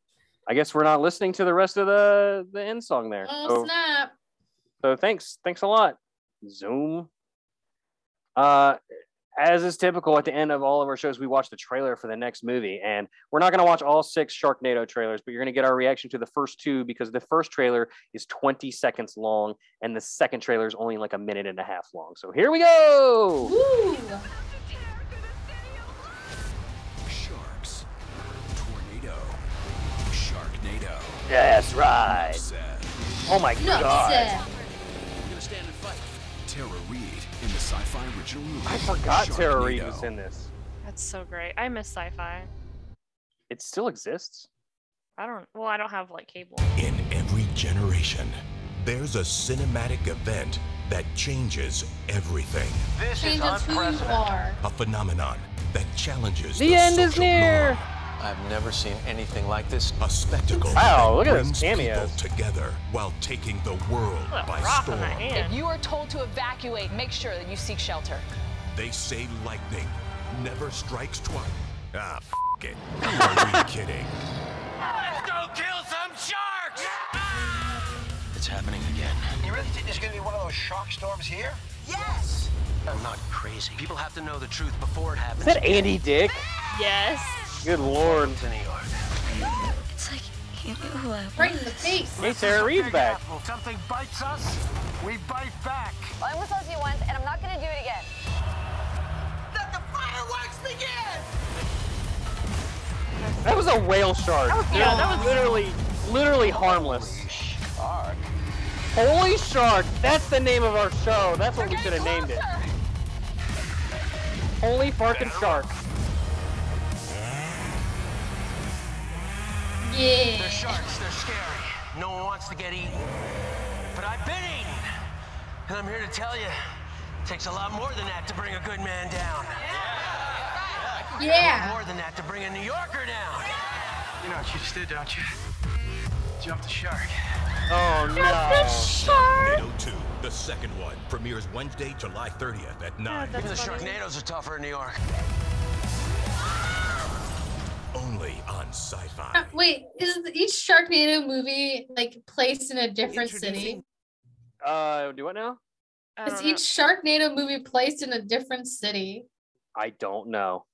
I guess we're not listening to the rest of the the end song there. oh So- snap! So thanks, thanks a lot, Zoom. Uh, as is typical at the end of all of our shows, we watch the trailer for the next movie, and we're not going to watch all six Sharknado trailers, but you're going to get our reaction to the first two because the first trailer is 20 seconds long, and the second trailer is only like a minute and a half long. So here we go. Woo! That's right. Sad. Oh my No, god, said. We're gonna stand and fight. Tara Reid in the Syfy original movie. I forgot Tara Reid was in this. That's so great. I miss Syfy. It still exists. I don't. Well, I don't have like cable. In every generation, there's a cinematic event that changes everything. This is Changes who you are. A phenomenon that challenges The the end is near. norm. I've never seen anything like this. A spectacle Wow, that look at those brings cameos. people together while taking the world by storm. in my hand. If you are told to evacuate, make sure that you seek shelter. They say lightning never strikes twice. Ah, f- it. Who are we kidding? Let's go kill some sharks! It's happening again. You really think there's gonna be one of those shark storms here? Yes! I'm not crazy. People have to know the truth before it happens. Is that Andy Dick? Yes. Good lord. to New York. It's like he knew who I was. Right in the face. Hey, Tara Reid's back. If something bites us, we bite back. I almost lost you once, and I'm not going to do it again. Let the fireworks begin! That was a whale shark. yeah, that was- literally, literally harmless. Shark. Holy shark! That's the name of our show. That's what we should have named it. Holy farkin' shark. Yeah. They're sharks. They're scary. No one wants to get eaten. But I've been eaten. And I'm here to tell you, it takes a lot more than that to bring a good man down. Yeah. yeah. More than that to bring a New Yorker down. You know what you just did, don't you? Jump the shark. Oh no. The shark. Sharknado 2, the second one, premieres Wednesday, July 30th at 9. that's Even the funny. Sharknadoes are tougher in New York. Only on Syfy. Uh, Wait, is each Sharknado movie like placed in a different city? Introducing- Uh, do what now? I Is don't know. each Sharknado movie placed in a different city? I don't know.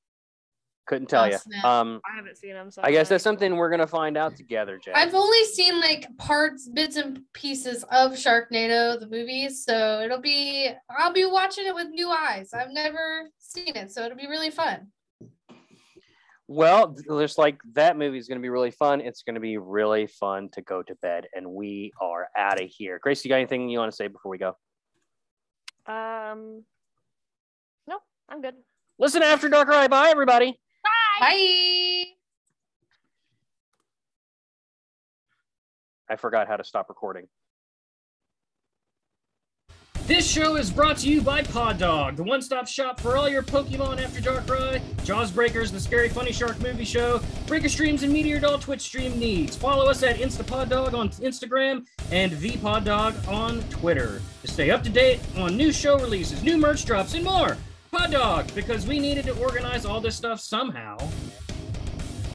Couldn't tell Oh, you. snap. Um, I haven't seen them. So I guess that's something we're gonna find out together, Jack. I've only seen like parts, bits and pieces of Sharknado, the movies. So it'll be, I'll be watching it with new eyes. I've never seen it. So it'll be really fun. Well, just like that movie is going to be really fun. It's going to be really fun to go to bed, and we are out of here. Grace, you got anything you want to say before we go? Um. No, I'm good. Listen to After Dark Ride. Bye, everybody. Bye. I forgot how to stop recording. This show is brought to you by Pod Dog, the one-stop shop for all your Pokemon After Dark Ride, Jaws Breakers, the Scary Funny Shark movie show, Breaker Streams, and Meteor Doll Twitch stream needs. Follow us at InstaPodDog on Instagram and ThePodDog on Twitter to stay up to date on new show releases, new merch drops, and more. Pod Dog, because we needed to organize all this stuff somehow.